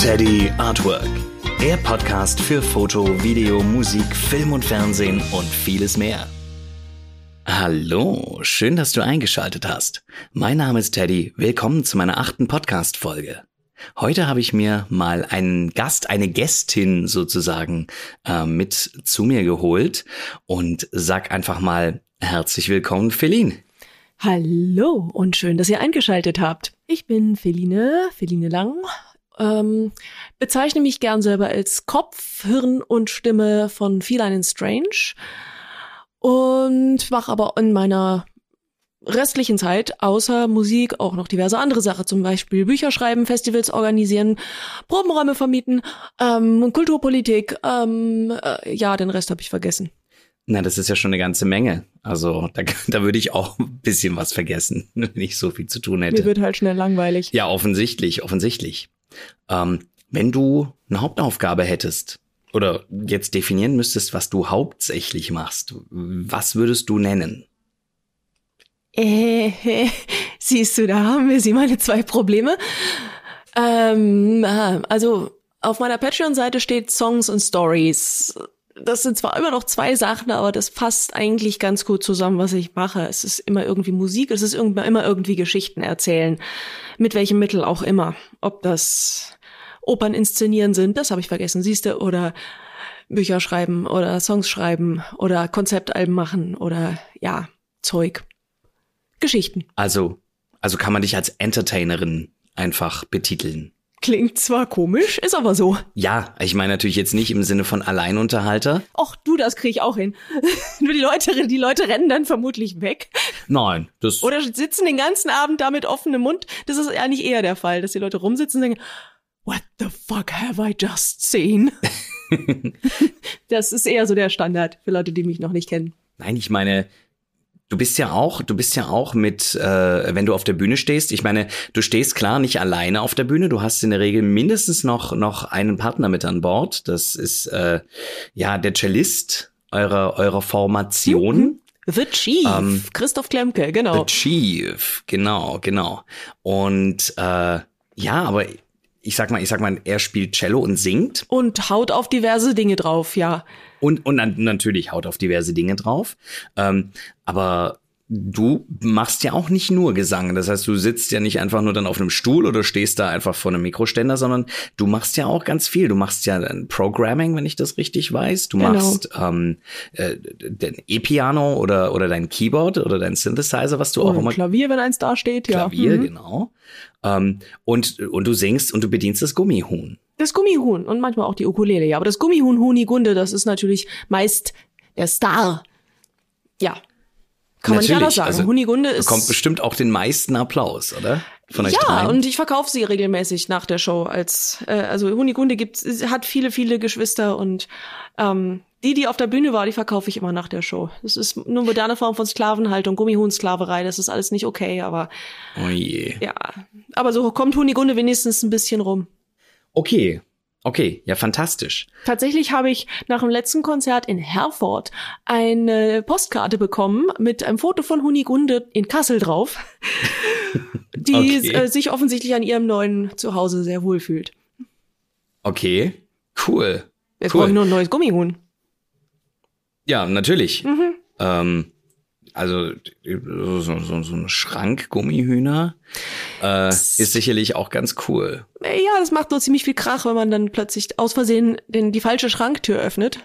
Teddy Artwork. Der Podcast für Foto, Video, Musik, Film und Fernsehen und vieles mehr. Hallo, schön, dass du eingeschaltet hast. Mein Name ist Teddy. Willkommen zu meiner achten Podcast-Folge. Heute habe ich mir mal einen Gast, eine Gästin sozusagen äh, mit zu mir geholt und sag einfach mal herzlich willkommen, Feline. Hallo und schön, dass ihr eingeschaltet habt. Ich bin Feline, Feline Lang. Ähm, bezeichne mich gern selber als Kopf, Hirn und Stimme von Feline and Strange und mache aber in meiner restlichen Zeit außer Musik auch noch diverse andere Sachen, zum Beispiel Bücher schreiben, Festivals organisieren, Probenräume vermieten, ähm, Kulturpolitik, ähm, äh, ja, den Rest habe ich vergessen. Na, das ist ja schon eine ganze Menge. Also da, da würde ich auch ein bisschen was vergessen, wenn ich so viel zu tun hätte. Mir wird halt schnell langweilig. Ja, offensichtlich, offensichtlich. Ähm, wenn du eine Hauptaufgabe hättest oder jetzt definieren müsstest, was du hauptsächlich machst, was würdest du nennen? Äh, siehst du, da haben wir sie meine zwei Probleme. Ähm, also auf meiner Patreon-Seite steht Songs und Stories das sind zwar immer noch zwei Sachen, aber das passt eigentlich ganz gut zusammen, was ich mache. Es ist immer irgendwie Musik, es ist immer irgendwie Geschichten erzählen. Mit welchem Mittel auch immer. Ob das Opern inszenieren sind, das habe ich vergessen, siehste, oder Bücher schreiben oder Songs schreiben oder Konzeptalben machen oder ja, Zeug. Geschichten. Also, also kann man dich als Entertainerin einfach betiteln. Klingt zwar komisch, ist aber so. Ja, ich meine natürlich jetzt nicht im Sinne von Alleinunterhalter. Och, du, das krieg ich auch hin. Nur die Leute, die Leute rennen dann vermutlich weg. Nein, das. Oder sitzen den ganzen Abend da mit offenem Mund. Das ist eigentlich eher der Fall, dass die Leute rumsitzen und denken, What the fuck have I just seen? das ist eher so der Standard für Leute, die mich noch nicht kennen. Nein, ich meine, Du bist ja auch, du bist ja auch mit, äh, wenn du auf der Bühne stehst. Ich meine, du stehst klar nicht alleine auf der Bühne. Du hast in der Regel mindestens noch noch einen Partner mit an Bord. Das ist äh, ja der Cellist eurer eurer Formation. Mhm. The Chief, ähm, Christoph Klemke, genau. The Chief, genau, genau. Und äh, ja, aber ich sag mal, ich sag mal, er spielt Cello und singt. Und haut auf diverse Dinge drauf, ja. Und, und natürlich haut auf diverse Dinge drauf. Ähm, aber du machst ja auch nicht nur Gesang. Das heißt, du sitzt ja nicht einfach nur dann auf einem Stuhl oder stehst da einfach vor einem Mikroständer, sondern du machst ja auch ganz viel. Du machst ja Programming, wenn ich das richtig weiß. Du genau. machst ähm, äh, dein E-Piano oder, oder dein Keyboard oder dein Synthesizer, was du oder auch immer. Klavier, wenn eins da steht, ja. Klavier, mhm. genau. Ähm, und, und du singst und du bedienst das Gummihuhn. Das Gummihuhn und manchmal auch die Ukulele, ja. Aber das Gummihuhn Hunigunde, das ist natürlich meist der Star. Ja. Kann man nicht anders sagen. Also, Hunigunde ist. Bekommt bestimmt auch den meisten Applaus, oder? Von euch ja, dreien. und ich verkaufe sie regelmäßig nach der Show. Als äh, also Hunigunde gibt hat viele, viele Geschwister und ähm, die, die auf der Bühne war, die verkaufe ich immer nach der Show. Das ist eine moderne Form von Sklavenhaltung, Gummihuhnsklaverei, das ist alles nicht okay, aber. Oh je. Ja. Aber so kommt Hunigunde wenigstens ein bisschen rum. Okay. Okay, ja, fantastisch. Tatsächlich habe ich nach dem letzten Konzert in Herford eine Postkarte bekommen mit einem Foto von Hunigunde in Kassel drauf, die okay. äh, sich offensichtlich an ihrem neuen Zuhause sehr wohl fühlt. Okay, cool. Jetzt cool. brauche ich nur ein neues Gummihuhn. Ja, natürlich. Mhm. Ähm, also so, so, so ein Schrank Gummihühner äh, ist sicherlich auch ganz cool. Ja, das macht nur ziemlich viel Krach, wenn man dann plötzlich aus Versehen den, die falsche Schranktür öffnet.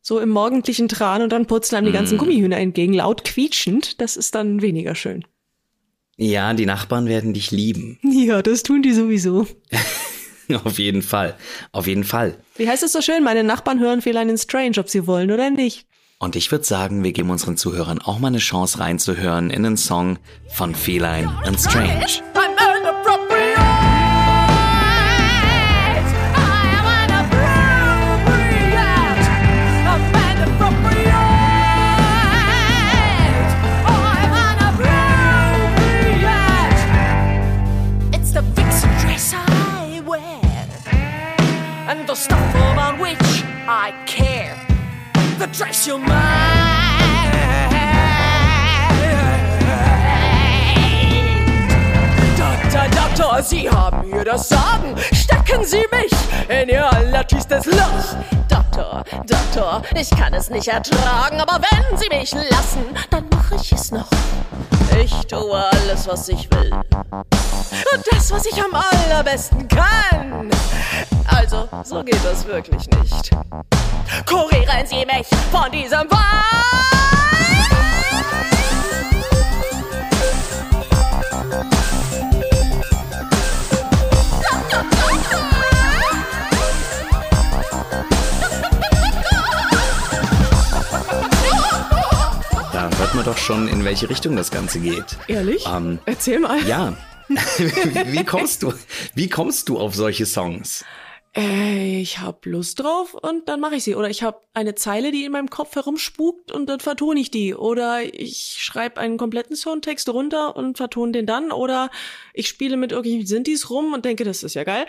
So im morgendlichen Tran und dann purzeln einem die ganzen mm. Gummihühner entgegen, laut quietschend. Das ist dann weniger schön. Ja, die Nachbarn werden dich lieben. Ja, das tun die sowieso. Auf jeden Fall. Auf jeden Fall. Wie heißt es so schön? Meine Nachbarn hören Feline in Strange, ob sie wollen oder nicht. Und ich würde sagen, wir geben unseren Zuhörern auch mal eine Chance reinzuhören in den Song von Feline and Strange. Dress your mind. Doktor, Doktor, Sie haben mir das Sagen. Stecke Stecken Sie mich in Ihr allertiefstes Loch. Doktor, Doktor, ich kann es nicht ertragen, aber wenn Sie mich lassen, dann mache ich es noch. Ich tue alles, was ich will. Und das, was ich am allerbesten kann. Also, so geht das wirklich nicht. Kurieren Sie mich von diesem Wein! Man doch schon, in welche Richtung das Ganze geht. Ehrlich? Ähm, Erzähl mal. Ja. wie kommst du, wie kommst du auf solche Songs? Äh, ich hab Lust drauf und dann mache ich sie. Oder ich habe eine Zeile, die in meinem Kopf herumspukt und dann vertone ich die. Oder ich schreibe einen kompletten Songtext runter und vertone den dann. Oder ich spiele mit irgendwelchen Sintis rum und denke, das ist ja geil.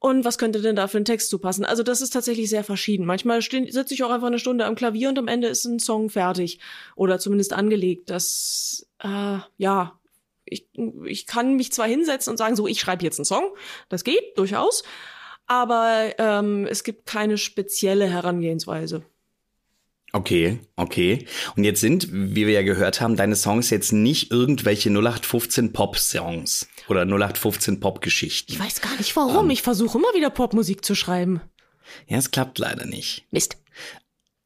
Und was könnte denn da für einen Text zu passen? Also das ist tatsächlich sehr verschieden. Manchmal sitze ich auch einfach eine Stunde am Klavier und am Ende ist ein Song fertig. Oder zumindest angelegt. Das, äh, ja, ich, ich kann mich zwar hinsetzen und sagen, so, ich schreibe jetzt einen Song. Das geht durchaus aber ähm, es gibt keine spezielle Herangehensweise. Okay, okay. Und jetzt sind, wie wir ja gehört haben, deine Songs jetzt nicht irgendwelche 0815 Pop-Songs oder 0815 Pop-Geschichten. Ich weiß gar nicht warum. Ähm, ich versuche immer wieder Popmusik zu schreiben. Ja, es klappt leider nicht. Mist.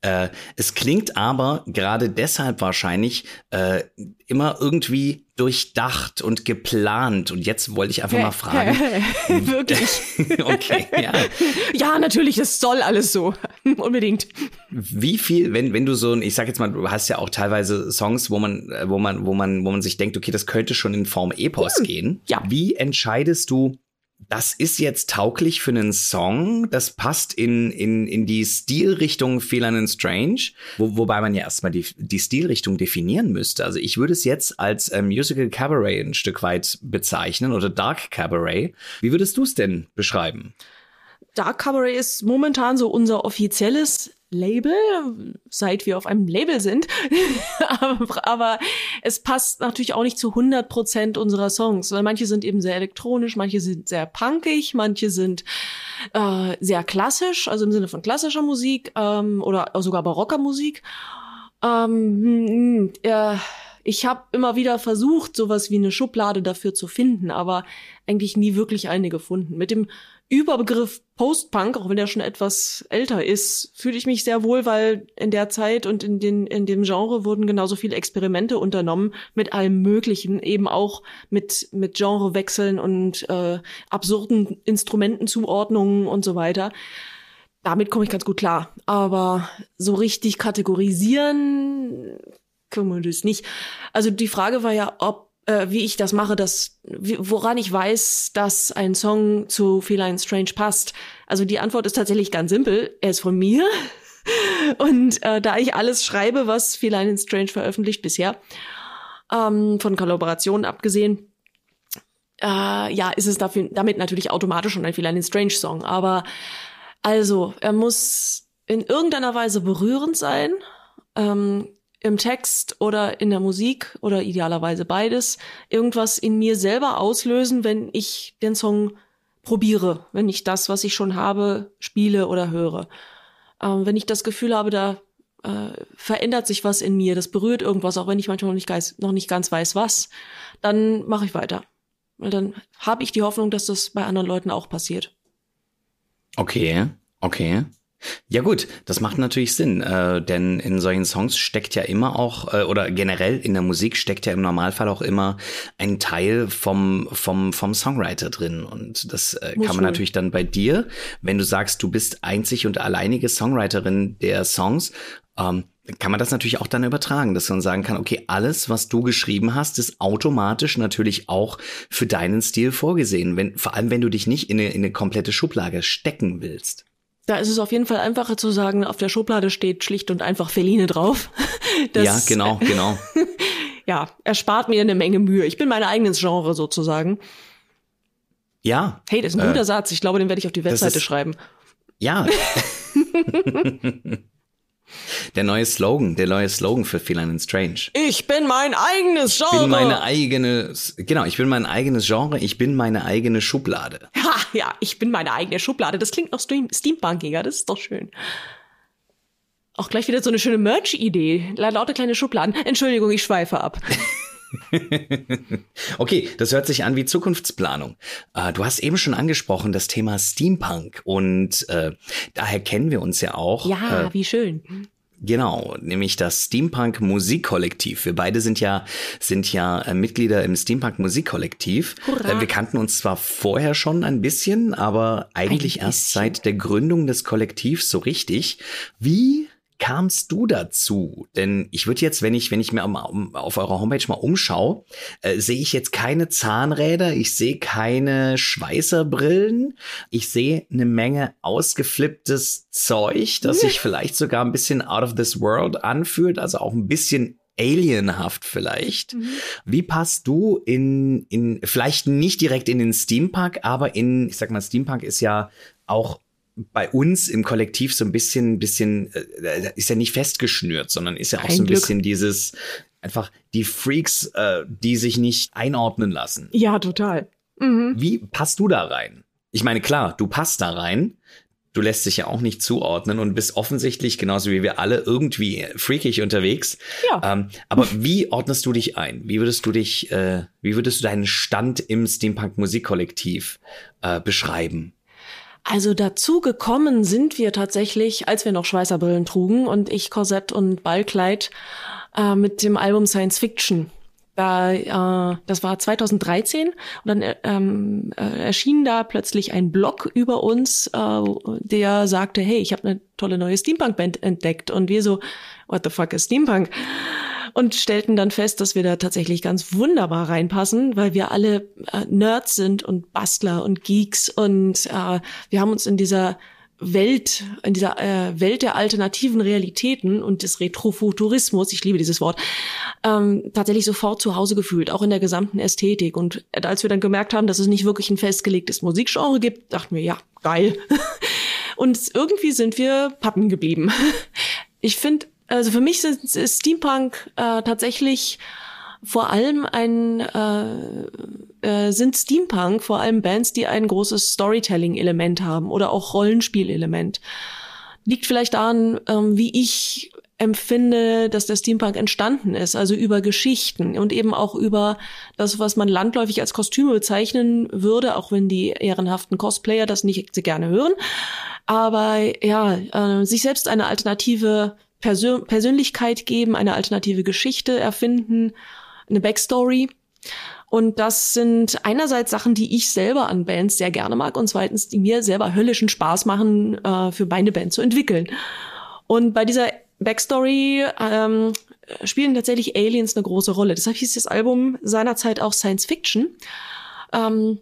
Äh, es klingt aber gerade deshalb wahrscheinlich äh, immer irgendwie durchdacht und geplant. Und jetzt wollte ich einfach mal fragen. Wirklich? okay, ja. Ja, natürlich, das soll alles so. Unbedingt. Wie viel, wenn, wenn du so ein, ich sag jetzt mal, du hast ja auch teilweise Songs, wo man, wo man, wo man, wo man sich denkt, okay, das könnte schon in Form Epos hm, gehen. Ja. Wie entscheidest du, das ist jetzt tauglich für einen Song, das passt in, in, in die Stilrichtung Feeling and Strange, wo, wobei man ja erstmal die, die Stilrichtung definieren müsste. Also ich würde es jetzt als äh, Musical Cabaret ein Stück weit bezeichnen oder Dark Cabaret. Wie würdest du es denn beschreiben? Dark Cabaret ist momentan so unser offizielles Label, seit wir auf einem Label sind. aber, aber, es passt natürlich auch nicht zu 100 Prozent unserer Songs, weil manche sind eben sehr elektronisch, manche sind sehr punkig, manche sind äh, sehr klassisch, also im Sinne von klassischer Musik ähm, oder sogar barocker Musik. Ähm, äh, ich habe immer wieder versucht, sowas wie eine Schublade dafür zu finden, aber eigentlich nie wirklich eine gefunden. Mit dem Überbegriff Post-Punk, auch wenn der schon etwas älter ist, fühle ich mich sehr wohl, weil in der Zeit und in, den, in dem Genre wurden genauso viele Experimente unternommen mit allem Möglichen, eben auch mit, mit Genrewechseln und äh, absurden Instrumentenzuordnungen und so weiter. Damit komme ich ganz gut klar. Aber so richtig kategorisieren können wir das nicht. Also die Frage war ja, ob äh, wie ich das mache, dass, woran ich weiß, dass ein Song zu Feline Strange passt. Also die Antwort ist tatsächlich ganz simpel. Er ist von mir. Und äh, da ich alles schreibe, was Feline Strange veröffentlicht bisher, ähm, von Kollaborationen abgesehen, äh, ja, ist es dafür, damit natürlich automatisch schon ein Feline Strange Song. Aber also, er muss in irgendeiner Weise berührend sein. Ähm, im Text oder in der Musik oder idealerweise beides irgendwas in mir selber auslösen, wenn ich den Song probiere, wenn ich das, was ich schon habe, spiele oder höre. Ähm, wenn ich das Gefühl habe, da äh, verändert sich was in mir, das berührt irgendwas, auch wenn ich manchmal noch nicht, geis, noch nicht ganz weiß, was, dann mache ich weiter. Weil dann habe ich die Hoffnung, dass das bei anderen Leuten auch passiert. Okay, okay. Ja gut, das macht natürlich Sinn, äh, denn in solchen Songs steckt ja immer auch, äh, oder generell in der Musik steckt ja im Normalfall auch immer ein Teil vom, vom, vom Songwriter drin. Und das äh, kann man natürlich dann bei dir, wenn du sagst, du bist einzig und alleinige Songwriterin der Songs, ähm, kann man das natürlich auch dann übertragen, dass man sagen kann, okay, alles, was du geschrieben hast, ist automatisch natürlich auch für deinen Stil vorgesehen, wenn, vor allem wenn du dich nicht in eine, in eine komplette Schublade stecken willst. Da ist es auf jeden Fall einfacher zu sagen, auf der Schublade steht schlicht und einfach Feline drauf. Das, ja, genau, genau. ja, erspart mir eine Menge Mühe. Ich bin mein eigenes Genre sozusagen. Ja. Hey, das ist ein guter äh, Satz. Ich glaube, den werde ich auf die Webseite ist, schreiben. Ja. Der neue Slogan, der neue Slogan für Feline and Strange. Ich bin mein eigenes Genre. Ich bin meine eigene, genau, ich bin mein eigenes Genre, ich bin meine eigene Schublade. Ha, ja, ich bin meine eigene Schublade. Das klingt noch Steam Steampunkiger, das ist doch schön. Auch gleich wieder so eine schöne Merch-Idee. Lauter kleine Schubladen. Entschuldigung, ich schweife ab. okay, das hört sich an wie Zukunftsplanung. Äh, du hast eben schon angesprochen das Thema Steampunk und äh, daher kennen wir uns ja auch. Ja, äh, wie schön. Genau, nämlich das Steampunk Musikkollektiv. Wir beide sind ja sind ja äh, Mitglieder im Steampunk Musikkollektiv. Hurra. Äh, wir kannten uns zwar vorher schon ein bisschen, aber eigentlich Ein erst bisschen. seit der Gründung des Kollektivs so richtig. Wie kamst du dazu? Denn ich würde jetzt, wenn ich, wenn ich mir auf eurer Homepage mal umschaue, äh, sehe ich jetzt keine Zahnräder, ich sehe keine Schweißerbrillen, ich sehe eine Menge ausgeflipptes Zeug, das sich vielleicht sogar ein bisschen out of this world anfühlt, also auch ein bisschen alienhaft vielleicht. Wie passt du in, in, vielleicht nicht direkt in den Steampunk, aber in, ich sag mal, Steampunk ist ja auch bei uns im Kollektiv so ein bisschen, bisschen, äh, ist ja nicht festgeschnürt, sondern ist ja auch Ein so ein Glück. bisschen dieses, einfach die Freaks, äh, die sich nicht einordnen lassen. Ja, total. Mhm. Wie passt du da rein? Ich meine, klar, du passt da rein. Du lässt dich ja auch nicht zuordnen und bist offensichtlich, genauso wie wir alle, irgendwie freakig unterwegs. Ja. Ähm, aber wie ordnest du dich ein? Wie würdest du dich, äh, wie würdest du deinen Stand im Steampunk Musikkollektiv äh, beschreiben? Also dazu gekommen sind wir tatsächlich, als wir noch Schweißerbrillen trugen und ich Korsett und Ballkleid äh, mit dem Album Science Fiction. Da, äh, das war 2013 und dann äh, ähm, äh, erschien da plötzlich ein Blog über uns, äh, der sagte, hey, ich habe eine tolle neue Steampunk-Band entdeckt und wir so, what the fuck is Steampunk? Und stellten dann fest, dass wir da tatsächlich ganz wunderbar reinpassen, weil wir alle äh, Nerds sind und Bastler und Geeks und äh, wir haben uns in dieser Welt, in dieser äh, Welt der alternativen Realitäten und des Retrofuturismus, ich liebe dieses Wort, ähm, tatsächlich sofort zu Hause gefühlt, auch in der gesamten Ästhetik. Und als wir dann gemerkt haben, dass es nicht wirklich ein festgelegtes Musikgenre gibt, dachten wir, ja, geil. Und irgendwie sind wir Pappen geblieben. Ich finde, also für mich sind, ist Steampunk äh, tatsächlich vor allem ein äh, äh, sind Steampunk vor allem Bands, die ein großes Storytelling-Element haben oder auch Rollenspiel-Element. Liegt vielleicht daran, ähm, wie ich empfinde, dass der Steampunk entstanden ist, also über Geschichten und eben auch über das, was man landläufig als Kostüme bezeichnen würde, auch wenn die ehrenhaften Cosplayer das nicht so gerne hören. Aber ja, äh, sich selbst eine alternative Persön Persönlichkeit geben, eine alternative Geschichte erfinden, eine Backstory. Und das sind einerseits Sachen, die ich selber an Bands sehr gerne mag und zweitens, die mir selber höllischen Spaß machen, äh, für meine Band zu entwickeln. Und bei dieser Backstory ähm, spielen tatsächlich Aliens eine große Rolle. Deshalb hieß das Album seinerzeit auch Science Fiction. Ähm,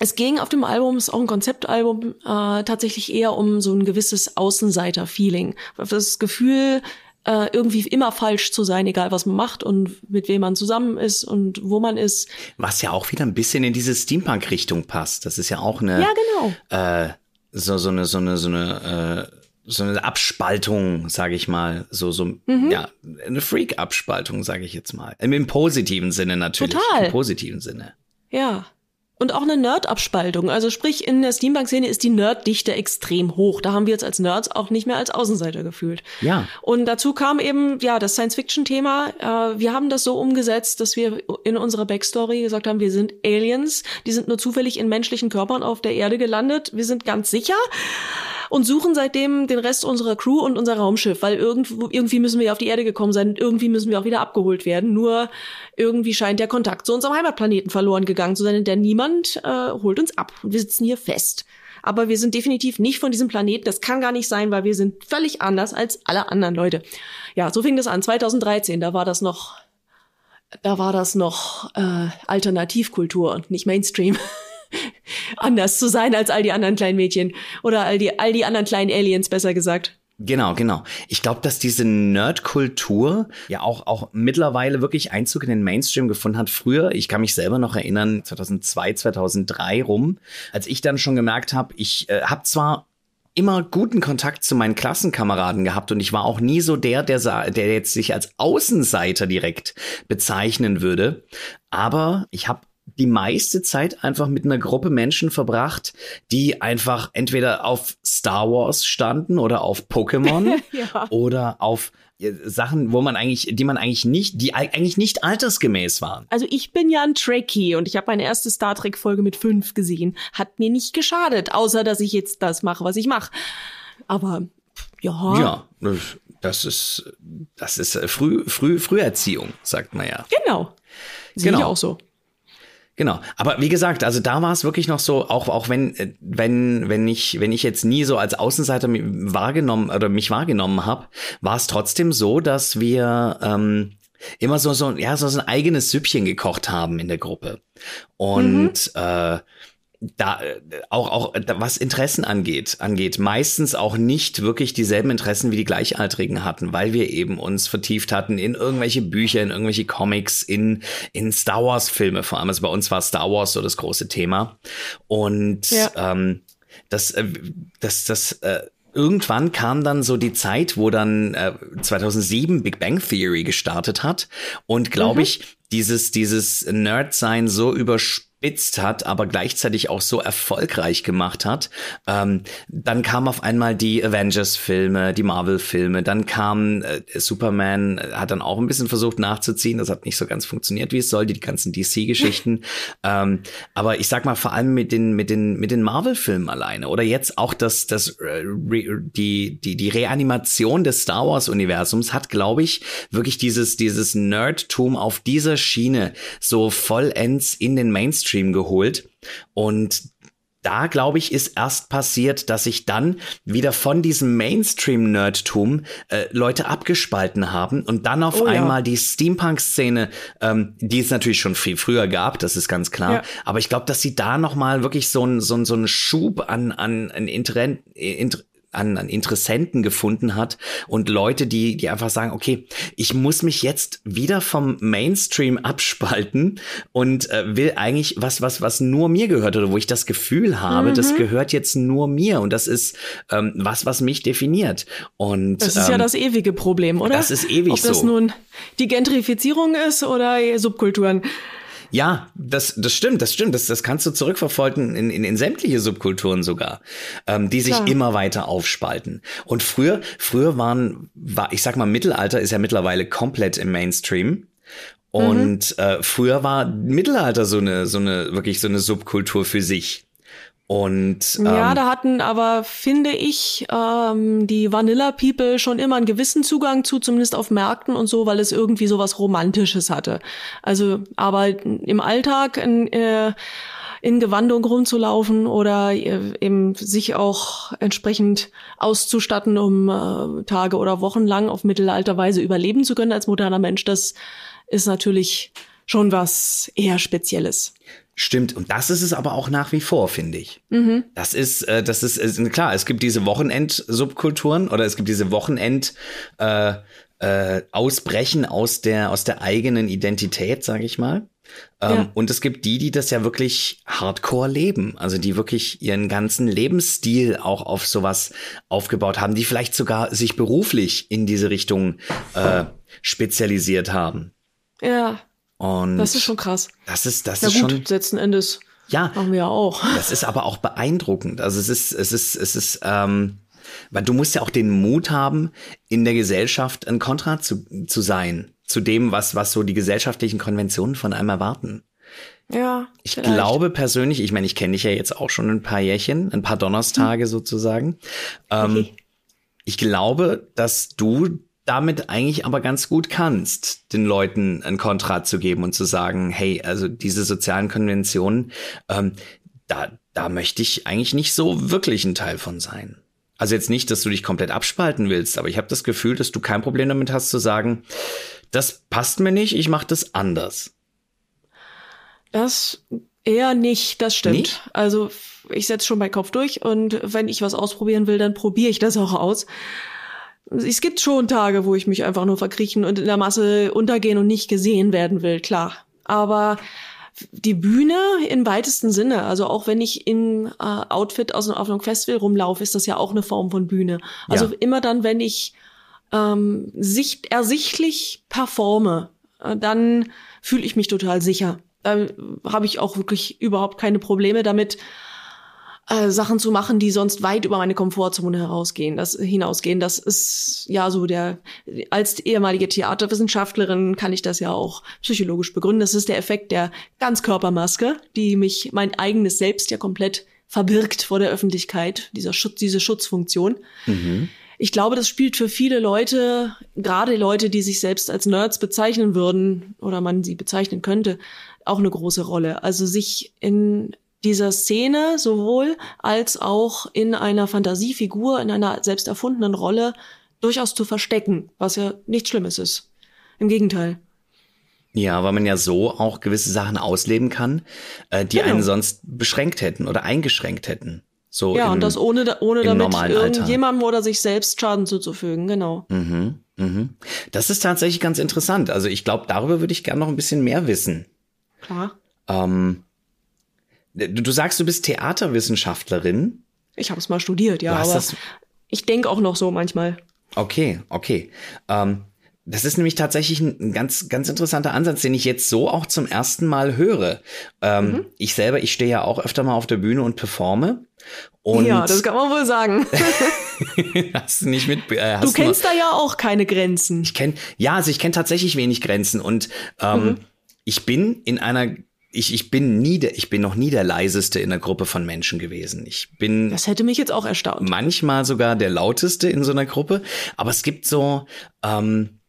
es ging auf dem Album, ist auch ein Konzeptalbum, äh, tatsächlich eher um so ein gewisses Außenseiter-Feeling. Das Gefühl, äh, irgendwie immer falsch zu sein, egal was man macht und mit wem man zusammen ist und wo man ist. Was ja auch wieder ein bisschen in diese Steampunk-Richtung passt. Das ist ja auch eine, Ja, genau. äh, so, so eine, so eine, so eine, äh, so eine Abspaltung, sage ich mal, so so Mhm. ja eine Freak-Abspaltung, sage ich jetzt mal, im, im positiven Sinne natürlich, Total. im positiven Sinne. Ja. Und auch eine Nerd-Abspaltung. Also sprich, in der Steampunk-Szene ist die Nerddichte extrem hoch. Da haben wir jetzt als Nerds auch nicht mehr als Außenseiter gefühlt. Ja. Und dazu kam eben, ja, das Science-Fiction-Thema. Äh, wir haben das so umgesetzt, dass wir in unserer Backstory gesagt haben, wir sind Aliens. Die sind nur zufällig in menschlichen Körpern auf der Erde gelandet. Wir sind ganz sicher und suchen seitdem den Rest unserer Crew und unser Raumschiff, weil irgendwo, irgendwie müssen wir auf die Erde gekommen sein irgendwie müssen wir auch wieder abgeholt werden. Nur irgendwie scheint der Kontakt zu unserem Heimatplaneten verloren gegangen zu sein, denn niemand äh, holt uns ab. Und wir sitzen hier fest. Aber wir sind definitiv nicht von diesem Planeten. Das kann gar nicht sein, weil wir sind völlig anders als alle anderen Leute. Ja, so fing das an. 2013, da war das noch, da war das noch äh, Alternativkultur und nicht Mainstream. anders zu sein als all die anderen kleinen Mädchen oder all die all die anderen kleinen Aliens besser gesagt. Genau, genau. Ich glaube, dass diese Nerdkultur ja auch, auch mittlerweile wirklich Einzug in den Mainstream gefunden hat. Früher, ich kann mich selber noch erinnern, 2002, 2003 rum, als ich dann schon gemerkt habe, ich äh, habe zwar immer guten Kontakt zu meinen Klassenkameraden gehabt und ich war auch nie so der, der, der jetzt sich als Außenseiter direkt bezeichnen würde. Aber ich habe die meiste Zeit einfach mit einer Gruppe Menschen verbracht, die einfach entweder auf Star Wars standen oder auf Pokémon ja. oder auf äh, Sachen, wo man eigentlich, die man eigentlich nicht, die eigentlich nicht altersgemäß waren. Also ich bin ja ein Trekkie und ich habe meine erste Star Trek Folge mit fünf gesehen. Hat mir nicht geschadet, außer dass ich jetzt das mache, was ich mache. Aber ja. Ja, das ist das ist äh, früh früh Früherziehung, sagt man ja. Genau. Sehe genau. ich auch so. Genau, aber wie gesagt, also da war es wirklich noch so, auch auch wenn äh, wenn wenn ich wenn ich jetzt nie so als Außenseiter wahrgenommen oder mich wahrgenommen habe, war es trotzdem so, dass wir ähm, immer so so ja so ein eigenes Süppchen gekocht haben in der Gruppe und mhm. äh, da äh, auch auch was Interessen angeht angeht meistens auch nicht wirklich dieselben Interessen wie die Gleichaltrigen hatten weil wir eben uns vertieft hatten in irgendwelche Bücher in irgendwelche Comics in in Star Wars Filme vor allem also bei uns war Star Wars so das große Thema und ja. ähm, das äh, das das äh, irgendwann kam dann so die Zeit, wo dann äh, 2007 Big Bang Theory gestartet hat und glaube mhm. ich dieses dieses Nerd-Sein so überspielt überspitzt hat, aber gleichzeitig auch so erfolgreich gemacht hat. Ähm, dann kam auf einmal die Avengers-Filme, die Marvel-Filme, dann kam äh, Superman, äh, hat dann auch ein bisschen versucht nachzuziehen, das hat nicht so ganz funktioniert, wie es sollte, die ganzen DC-Geschichten. ähm, aber ich sag mal, vor allem mit den, mit den, mit den Marvel-Filmen alleine oder jetzt auch das, das, äh, die, die, die Reanimation des Star Wars-Universums hat, glaube ich, wirklich dieses, dieses Nerdtum auf dieser Schiene so vollends in den Mainstream Mainstream geholt. Und da, glaube ich, ist erst passiert, dass sich dann wieder von diesem Mainstream-Nerdtum äh, Leute abgespalten haben und dann auf oh, einmal ja. die Steampunk-Szene, ähm, die es natürlich schon viel früher gab, das ist ganz klar. Ja. Aber ich glaube, dass sie da noch mal wirklich so ein so ein so ein Schub an an, an Inter Inter an, an Interessenten gefunden hat und Leute, die, die einfach sagen, okay, ich muss mich jetzt wieder vom Mainstream abspalten und äh, will eigentlich was, was, was nur mir gehört oder wo ich das Gefühl habe, mhm. das gehört jetzt nur mir und das ist ähm, was, was mich definiert. Und das ist ähm, ja das ewige Problem, oder? Das ist ewig so. Ob das nun die Gentrifizierung ist oder Subkulturen. Ja, das, das stimmt, das stimmt. Das, das kannst du zurückverfolgen in, in, in sämtliche Subkulturen sogar, ähm, die sich Klar. immer weiter aufspalten. Und früher, früher waren, war, ich sag mal, Mittelalter ist ja mittlerweile komplett im Mainstream. Und mhm. äh, früher war Mittelalter so eine, so eine, wirklich so eine Subkultur für sich. Und ähm, ja, da hatten aber finde ich ähm, die Vanilla People schon immer einen gewissen Zugang zu, zumindest auf Märkten und so, weil es irgendwie so was Romantisches hatte. Also, aber im Alltag in, äh, in Gewandung rumzulaufen oder äh, eben sich auch entsprechend auszustatten, um äh, Tage oder Wochen lang auf Mittelalterweise überleben zu können als moderner Mensch, das ist natürlich schon was eher Spezielles. Stimmt, und das ist es aber auch nach wie vor, finde ich. Mhm. Das ist, äh, das ist, ist, klar, es gibt diese Wochenend-Subkulturen oder es gibt diese Wochenend- äh, äh, Ausbrechen aus der, aus der eigenen Identität, sage ich mal. Ähm, ja. Und es gibt die, die das ja wirklich hardcore leben, also die wirklich ihren ganzen Lebensstil auch auf sowas aufgebaut haben, die vielleicht sogar sich beruflich in diese Richtung äh, spezialisiert haben. Ja. Und das ist schon krass. Das ist, das Na ist gut, schon. Letzten Endes. Ja. Machen wir ja auch. Das ist aber auch beeindruckend. Also es ist, es ist, es ist, ähm, weil du musst ja auch den Mut haben, in der Gesellschaft ein Kontra zu, zu sein. Zu dem, was, was so die gesellschaftlichen Konventionen von einem erwarten. Ja. Ich vielleicht. glaube persönlich, ich meine, ich kenne dich ja jetzt auch schon ein paar Jährchen, ein paar Donnerstage hm. sozusagen. Ähm, okay. Ich glaube, dass du damit eigentlich aber ganz gut kannst, den Leuten ein Kontra zu geben und zu sagen, hey, also diese sozialen Konventionen, ähm, da, da möchte ich eigentlich nicht so wirklich ein Teil von sein. Also jetzt nicht, dass du dich komplett abspalten willst, aber ich habe das Gefühl, dass du kein Problem damit hast zu sagen, das passt mir nicht, ich mache das anders. Das eher nicht, das stimmt. Nicht? Also ich setze schon meinen Kopf durch und wenn ich was ausprobieren will, dann probiere ich das auch aus es gibt schon Tage, wo ich mich einfach nur verkriechen und in der Masse untergehen und nicht gesehen werden will, klar. Aber die Bühne im weitesten Sinne. Also auch wenn ich in äh, Outfit aus, auf einem Festival rumlaufe, ist das ja auch eine Form von Bühne. Also ja. immer dann, wenn ich ähm, sicht, ersichtlich performe, äh, dann fühle ich mich total sicher. Da habe ich auch wirklich überhaupt keine Probleme damit, äh, Sachen zu machen, die sonst weit über meine Komfortzone herausgehen, das hinausgehen. Das ist ja so der, als ehemalige Theaterwissenschaftlerin kann ich das ja auch psychologisch begründen. Das ist der Effekt der Ganzkörpermaske, die mich mein eigenes Selbst ja komplett verbirgt vor der Öffentlichkeit, dieser Schutz, diese Schutzfunktion. Mhm. Ich glaube, das spielt für viele Leute, gerade Leute, die sich selbst als Nerds bezeichnen würden oder man sie bezeichnen könnte, auch eine große Rolle. Also sich in dieser Szene sowohl als auch in einer Fantasiefigur, in einer selbst erfundenen Rolle durchaus zu verstecken, was ja nichts Schlimmes ist. Im Gegenteil. Ja, weil man ja so auch gewisse Sachen ausleben kann, äh, die genau. einen sonst beschränkt hätten oder eingeschränkt hätten. So ja, im, und das ohne, ohne damit irgendjemandem oder sich selbst Schaden zuzufügen, genau. Mhm, mhm. Das ist tatsächlich ganz interessant. Also ich glaube, darüber würde ich gerne noch ein bisschen mehr wissen. Klar. Ähm, Du, sagst, du bist Theaterwissenschaftlerin. Ich habe es mal studiert, ja, aber das? ich denke auch noch so manchmal. Okay, okay. Ähm, das ist nämlich tatsächlich ein ganz, ganz interessanter Ansatz, den ich jetzt so auch zum ersten Mal höre. Ähm, mhm. Ich selber, ich stehe ja auch öfter mal auf der Bühne und performe. Und ja, das kann man wohl sagen. hast du nicht mit? Äh, du kennst da ja auch keine Grenzen. Ich kenne, ja, also ich kenne tatsächlich wenig Grenzen und ähm, mhm. ich bin in einer ich, ich bin nie der, ich bin noch nie der leiseste in einer Gruppe von Menschen gewesen. Ich bin. Das hätte mich jetzt auch erstaunt. Manchmal sogar der lauteste in so einer Gruppe. Aber es gibt so, ähm,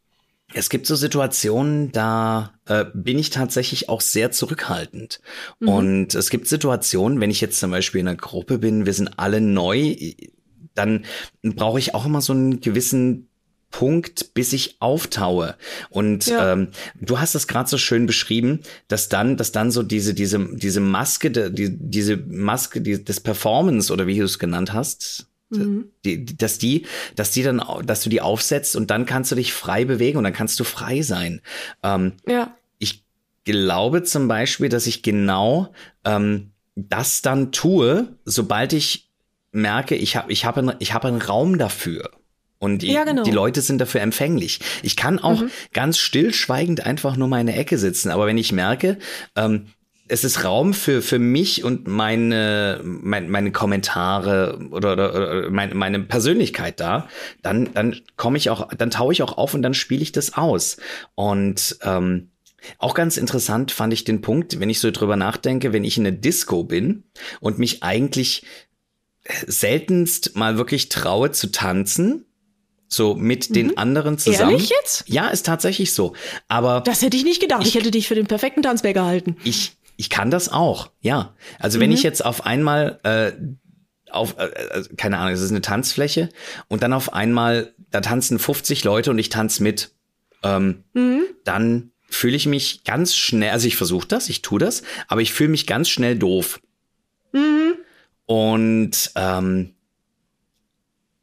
es gibt so Situationen, da äh, bin ich tatsächlich auch sehr zurückhaltend. Mhm. Und es gibt Situationen, wenn ich jetzt zum Beispiel in einer Gruppe bin, wir sind alle neu, dann brauche ich auch immer so einen gewissen Punkt, bis ich auftaue. Und ja. ähm, du hast das gerade so schön beschrieben, dass dann, dass dann so diese diese diese Maske, die, diese Maske die, des Performance oder wie du es genannt hast, mhm. die, dass die, dass die dann, dass du die aufsetzt und dann kannst du dich frei bewegen und dann kannst du frei sein. Ähm, ja. Ich glaube zum Beispiel, dass ich genau ähm, das dann tue, sobald ich merke, ich habe ich habe ich habe einen Raum dafür. Und die, ja, genau. die Leute sind dafür empfänglich. Ich kann auch mhm. ganz stillschweigend einfach nur meine Ecke sitzen. Aber wenn ich merke, ähm, es ist Raum für, für mich und meine, mein, meine Kommentare oder, oder, oder meine, meine Persönlichkeit da, dann, dann komme ich auch, dann taue ich auch auf und dann spiele ich das aus. Und ähm, auch ganz interessant fand ich den Punkt, wenn ich so drüber nachdenke, wenn ich in der Disco bin und mich eigentlich seltenst mal wirklich traue zu tanzen, so mit mhm. den anderen zusammen. Ehrlich jetzt? Ja, ist tatsächlich so. Aber das hätte ich nicht gedacht. Ich, ich hätte dich für den perfekten Tanzbär gehalten. Ich ich kann das auch. Ja. Also mhm. wenn ich jetzt auf einmal äh, auf äh, äh, keine Ahnung, es ist eine Tanzfläche und dann auf einmal da tanzen 50 Leute und ich tanze mit, ähm, mhm. dann fühle ich mich ganz schnell. Also ich versuche das, ich tue das, aber ich fühle mich ganz schnell doof. Mhm. Und ähm,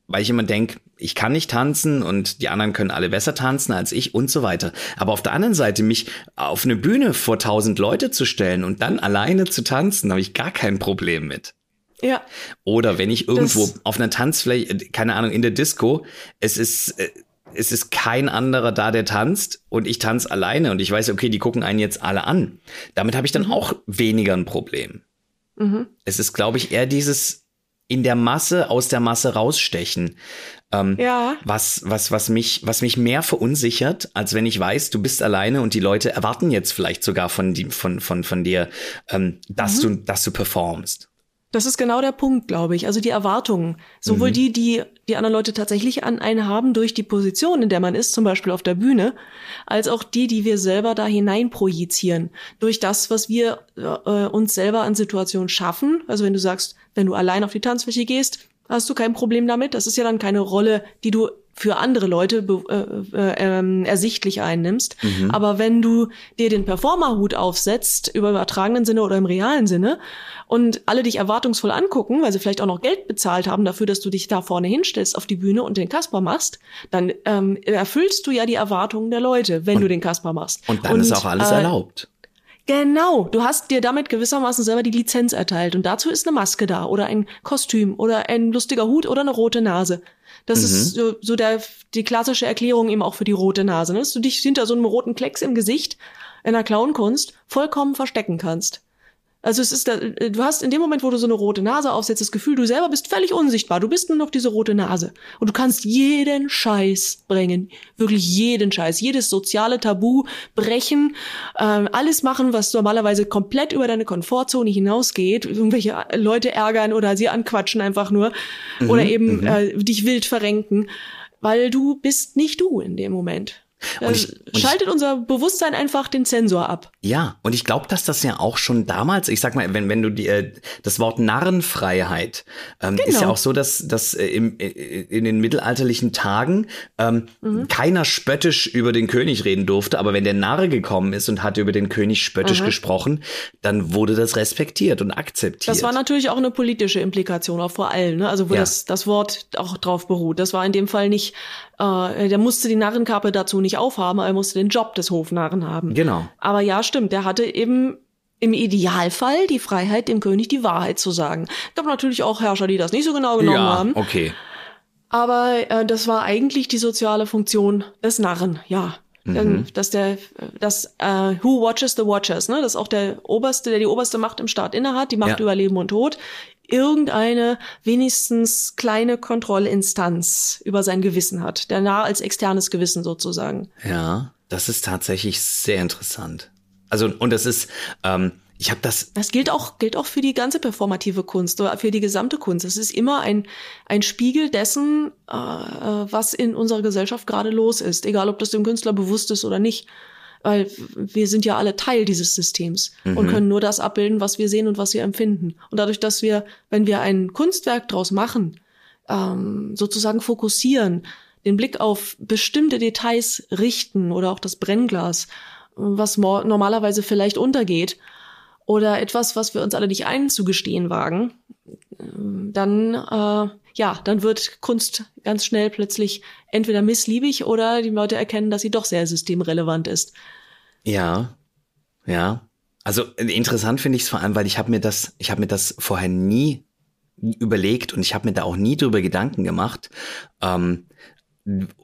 weil ich immer denke, ich kann nicht tanzen und die anderen können alle besser tanzen als ich und so weiter. Aber auf der anderen Seite, mich auf eine Bühne vor tausend Leute zu stellen und dann alleine zu tanzen, habe ich gar kein Problem mit. Ja. Oder wenn ich irgendwo das auf einer Tanzfläche, keine Ahnung, in der Disco, es ist, äh, es ist kein anderer da, der tanzt und ich tanze alleine und ich weiß, okay, die gucken einen jetzt alle an. Damit habe ich dann mhm. auch weniger ein Problem. Mhm. Es ist, glaube ich, eher dieses in der Masse aus der Masse rausstechen. Ähm, ja. Was, was, was mich, was mich mehr verunsichert, als wenn ich weiß, du bist alleine und die Leute erwarten jetzt vielleicht sogar von, die, von, von, von dir, ähm, dass mhm. du, dass du performst. Das ist genau der Punkt, glaube ich. Also die Erwartungen. Sowohl mhm. die, die die anderen Leute tatsächlich an einen haben durch die Position, in der man ist, zum Beispiel auf der Bühne, als auch die, die wir selber da hinein projizieren. Durch das, was wir äh, uns selber an Situationen schaffen. Also wenn du sagst, wenn du allein auf die Tanzfläche gehst, hast du kein Problem damit. Das ist ja dann keine Rolle, die du für andere Leute äh, äh, ähm, ersichtlich einnimmst. Mhm. Aber wenn du dir den Performerhut aufsetzt, über übertragenen Sinne oder im realen Sinne, und alle dich erwartungsvoll angucken, weil sie vielleicht auch noch Geld bezahlt haben dafür, dass du dich da vorne hinstellst auf die Bühne und den Kasper machst, dann ähm, erfüllst du ja die Erwartungen der Leute, wenn und, du den Kasper machst. Und dann und, ist auch alles äh, erlaubt. Genau, du hast dir damit gewissermaßen selber die Lizenz erteilt und dazu ist eine Maske da oder ein Kostüm oder ein lustiger Hut oder eine rote Nase. Das mhm. ist so, so der, die klassische Erklärung eben auch für die rote Nase, ne? dass du dich hinter so einem roten Klecks im Gesicht in der Clownkunst vollkommen verstecken kannst. Also es ist, da, du hast in dem Moment, wo du so eine rote Nase aufsetzt, das Gefühl, du selber bist völlig unsichtbar. Du bist nur noch diese rote Nase. Und du kannst jeden Scheiß bringen. Wirklich jeden Scheiß. Jedes soziale Tabu brechen. Ähm, alles machen, was normalerweise komplett über deine Komfortzone hinausgeht. Irgendwelche Leute ärgern oder sie anquatschen einfach nur. Mhm, oder eben mhm. äh, dich wild verrenken. Weil du bist nicht du in dem Moment. Und ich, und schaltet ich, unser Bewusstsein einfach den Sensor ab. Ja, und ich glaube, dass das ja auch schon damals, ich sag mal, wenn, wenn du die, äh, das Wort Narrenfreiheit ähm, genau. ist ja genau. auch so, dass, dass äh, im, äh, in den mittelalterlichen Tagen ähm, mhm. keiner spöttisch über den König reden durfte, aber wenn der Narre gekommen ist und hat über den König spöttisch mhm. gesprochen, dann wurde das respektiert und akzeptiert. Das war natürlich auch eine politische Implikation, auch vor allem, ne? also wo ja. das, das Wort auch drauf beruht. Das war in dem Fall nicht äh, der musste die Narrenkappe dazu nicht aufhaben, er musste den Job des Hofnarren haben. Genau. Aber ja, stimmt, der hatte eben im Idealfall die Freiheit, dem König die Wahrheit zu sagen. Gab natürlich auch Herrscher, die das nicht so genau genommen ja, haben. okay. Aber äh, das war eigentlich die soziale Funktion des Narren, ja. Mhm. Dass der, das uh, Who watches the watchers, ne? Dass auch der Oberste, der die oberste Macht im Staat innehat, die Macht ja. über Leben und Tod, irgendeine wenigstens kleine Kontrollinstanz über sein Gewissen hat, der nah als externes Gewissen sozusagen. Ja, das ist tatsächlich sehr interessant. Also und das ist ähm, ich habe das. Das gilt auch, gilt auch für die ganze performative Kunst oder für die gesamte Kunst. Es ist immer ein, ein Spiegel dessen, äh, was in unserer Gesellschaft gerade los ist, egal ob das dem Künstler bewusst ist oder nicht weil wir sind ja alle Teil dieses Systems mhm. und können nur das abbilden, was wir sehen und was wir empfinden. Und dadurch, dass wir, wenn wir ein Kunstwerk draus machen, ähm, sozusagen fokussieren, den Blick auf bestimmte Details richten oder auch das Brennglas, was normalerweise vielleicht untergeht, oder etwas, was wir uns alle nicht einzugestehen wagen, dann äh, ja, dann wird Kunst ganz schnell plötzlich entweder missliebig oder die Leute erkennen, dass sie doch sehr systemrelevant ist. Ja, ja. Also interessant finde ich es vor allem, weil ich habe mir das, ich habe mir das vorher nie überlegt und ich habe mir da auch nie drüber Gedanken gemacht, ähm,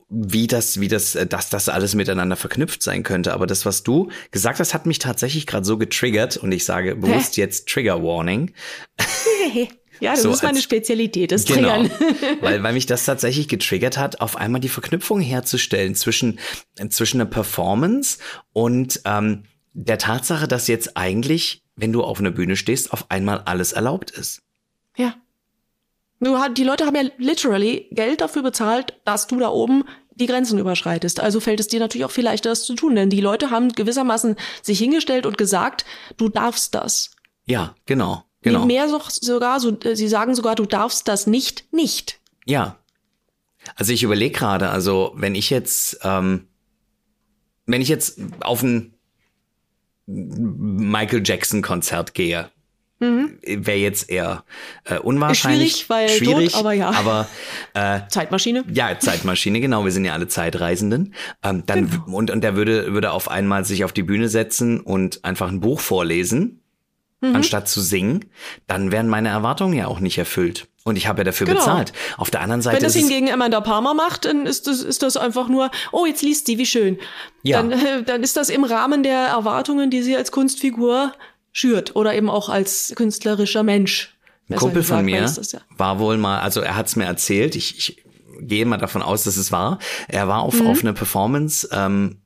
wie das, wie das, äh, dass das alles miteinander verknüpft sein könnte. Aber das, was du gesagt hast, hat mich tatsächlich gerade so getriggert und ich sage bewusst jetzt Trigger Warning. Ja, das so ist meine Spezialität, das genau, Triggern. weil, weil mich das tatsächlich getriggert hat, auf einmal die Verknüpfung herzustellen zwischen, zwischen einer Performance und ähm, der Tatsache, dass jetzt eigentlich, wenn du auf einer Bühne stehst, auf einmal alles erlaubt ist. Ja. Du, die Leute haben ja literally Geld dafür bezahlt, dass du da oben die Grenzen überschreitest. Also fällt es dir natürlich auch viel leichter, das zu tun, denn die Leute haben gewissermaßen sich hingestellt und gesagt, du darfst das. Ja, genau. Genau. Mehr sogar, so, äh, sie sagen sogar, du darfst das nicht, nicht. Ja. Also ich überlege gerade, also wenn ich jetzt, ähm, wenn ich jetzt auf ein Michael Jackson Konzert gehe, mhm. wäre jetzt eher äh, unwahrscheinlich. Schwierig, weil schwierig, tot, aber ja. Aber äh, Zeitmaschine. Ja, Zeitmaschine, genau. Wir sind ja alle Zeitreisenden. Ähm, dann genau. und und der würde würde auf einmal sich auf die Bühne setzen und einfach ein Buch vorlesen mhm. anstatt zu singen, dann wären meine Erwartungen ja auch nicht erfüllt. Und ich habe ja dafür genau. bezahlt. Auf der anderen Seite. Wenn das hingegen Amanda Palmer macht, dann ist das, ist das einfach nur, oh, jetzt liest sie, wie schön. Ja. Dann, äh, dann ist das im Rahmen der Erwartungen, die sie als Kunstfigur schürt oder eben auch als künstlerischer Mensch. Ein Kumpel von mir das, ja. war wohl mal, also er hat es mir erzählt, ich, ich gehe mal davon aus, dass es war. Er war auf, mhm. auf eine Performance, ähm,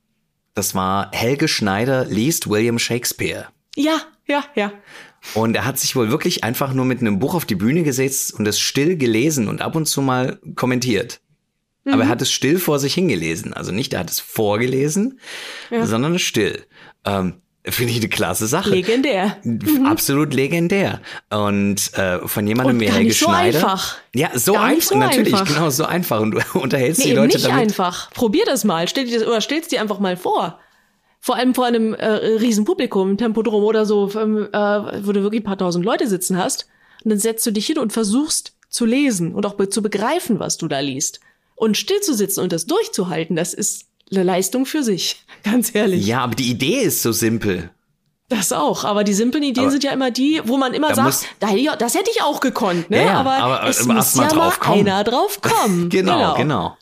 das war Helge Schneider liest William Shakespeare. Ja, ja, ja. Und er hat sich wohl wirklich einfach nur mit einem Buch auf die Bühne gesetzt und es still gelesen und ab und zu mal kommentiert. Mhm. Aber er hat es still vor sich hingelesen. Also nicht, er hat es vorgelesen, ja. sondern still. Ähm, Finde ich eine klasse Sache. Legendär. Mhm. Absolut legendär. Und äh, von jemandem wie Helge so Schneider. Einfach. Ja, so einfach. So natürlich, einfach. genau, so einfach. Und du unterhältst nee, die Leute nicht damit. einfach. Probier das mal. Stell dir das, oder stellst dir einfach mal vor vor allem vor einem äh, riesen Publikum, Tempodrom oder so, ähm, äh, wo du wirklich ein paar tausend Leute sitzen hast. Und dann setzt du dich hin und versuchst zu lesen und auch be zu begreifen, was du da liest. Und still zu sitzen und das durchzuhalten, das ist eine Leistung für sich, ganz ehrlich. Ja, aber die Idee ist so simpel. Das auch, aber die simplen Ideen aber sind ja immer die, wo man immer sagt, das hätte ich auch gekonnt, ne? Ja, aber, aber es aber muss ja drauf mal kommen. einer drauf kommen. genau, genau.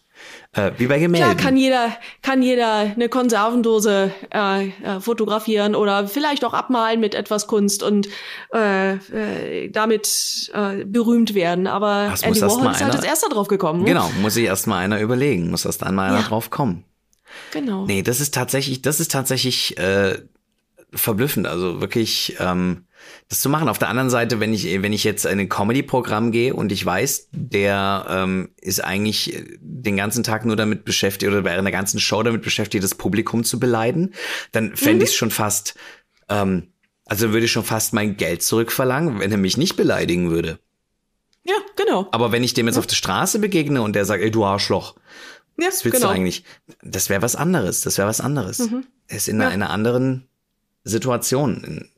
Äh, wie bei Gemälden. Klar kann jeder, kann jeder eine Konservendose äh, äh, fotografieren oder vielleicht auch abmalen mit etwas Kunst und äh, äh, damit äh, berühmt werden. Aber Das Andy Warhol ist halt einer- als erster drauf gekommen. Genau, muss sich erst mal einer überlegen, muss erst einmal einer Ja. drauf kommen. Genau. Nee, das ist tatsächlich, das ist tatsächlich äh, verblüffend. Also wirklich ähm, das zu machen. Auf der anderen Seite, wenn ich, wenn ich jetzt in ein Comedy-Programm gehe und ich weiß, der ähm, ist eigentlich äh, den ganzen Tag nur damit beschäftigt oder bei einer ganzen Show damit beschäftigt, das Publikum zu beleiden, dann fände ich es schon fast, ähm, also würde ich schon fast mein Geld zurückverlangen, wenn er mich nicht beleidigen würde. Ja, genau. Aber wenn ich dem jetzt auf der Straße begegne und der sagt, ey, du Arschloch, Ja, was willst genau. du eigentlich? Das wäre was anderes. Das wäre was anderes. Er ist in Ja. einer anderen Situation,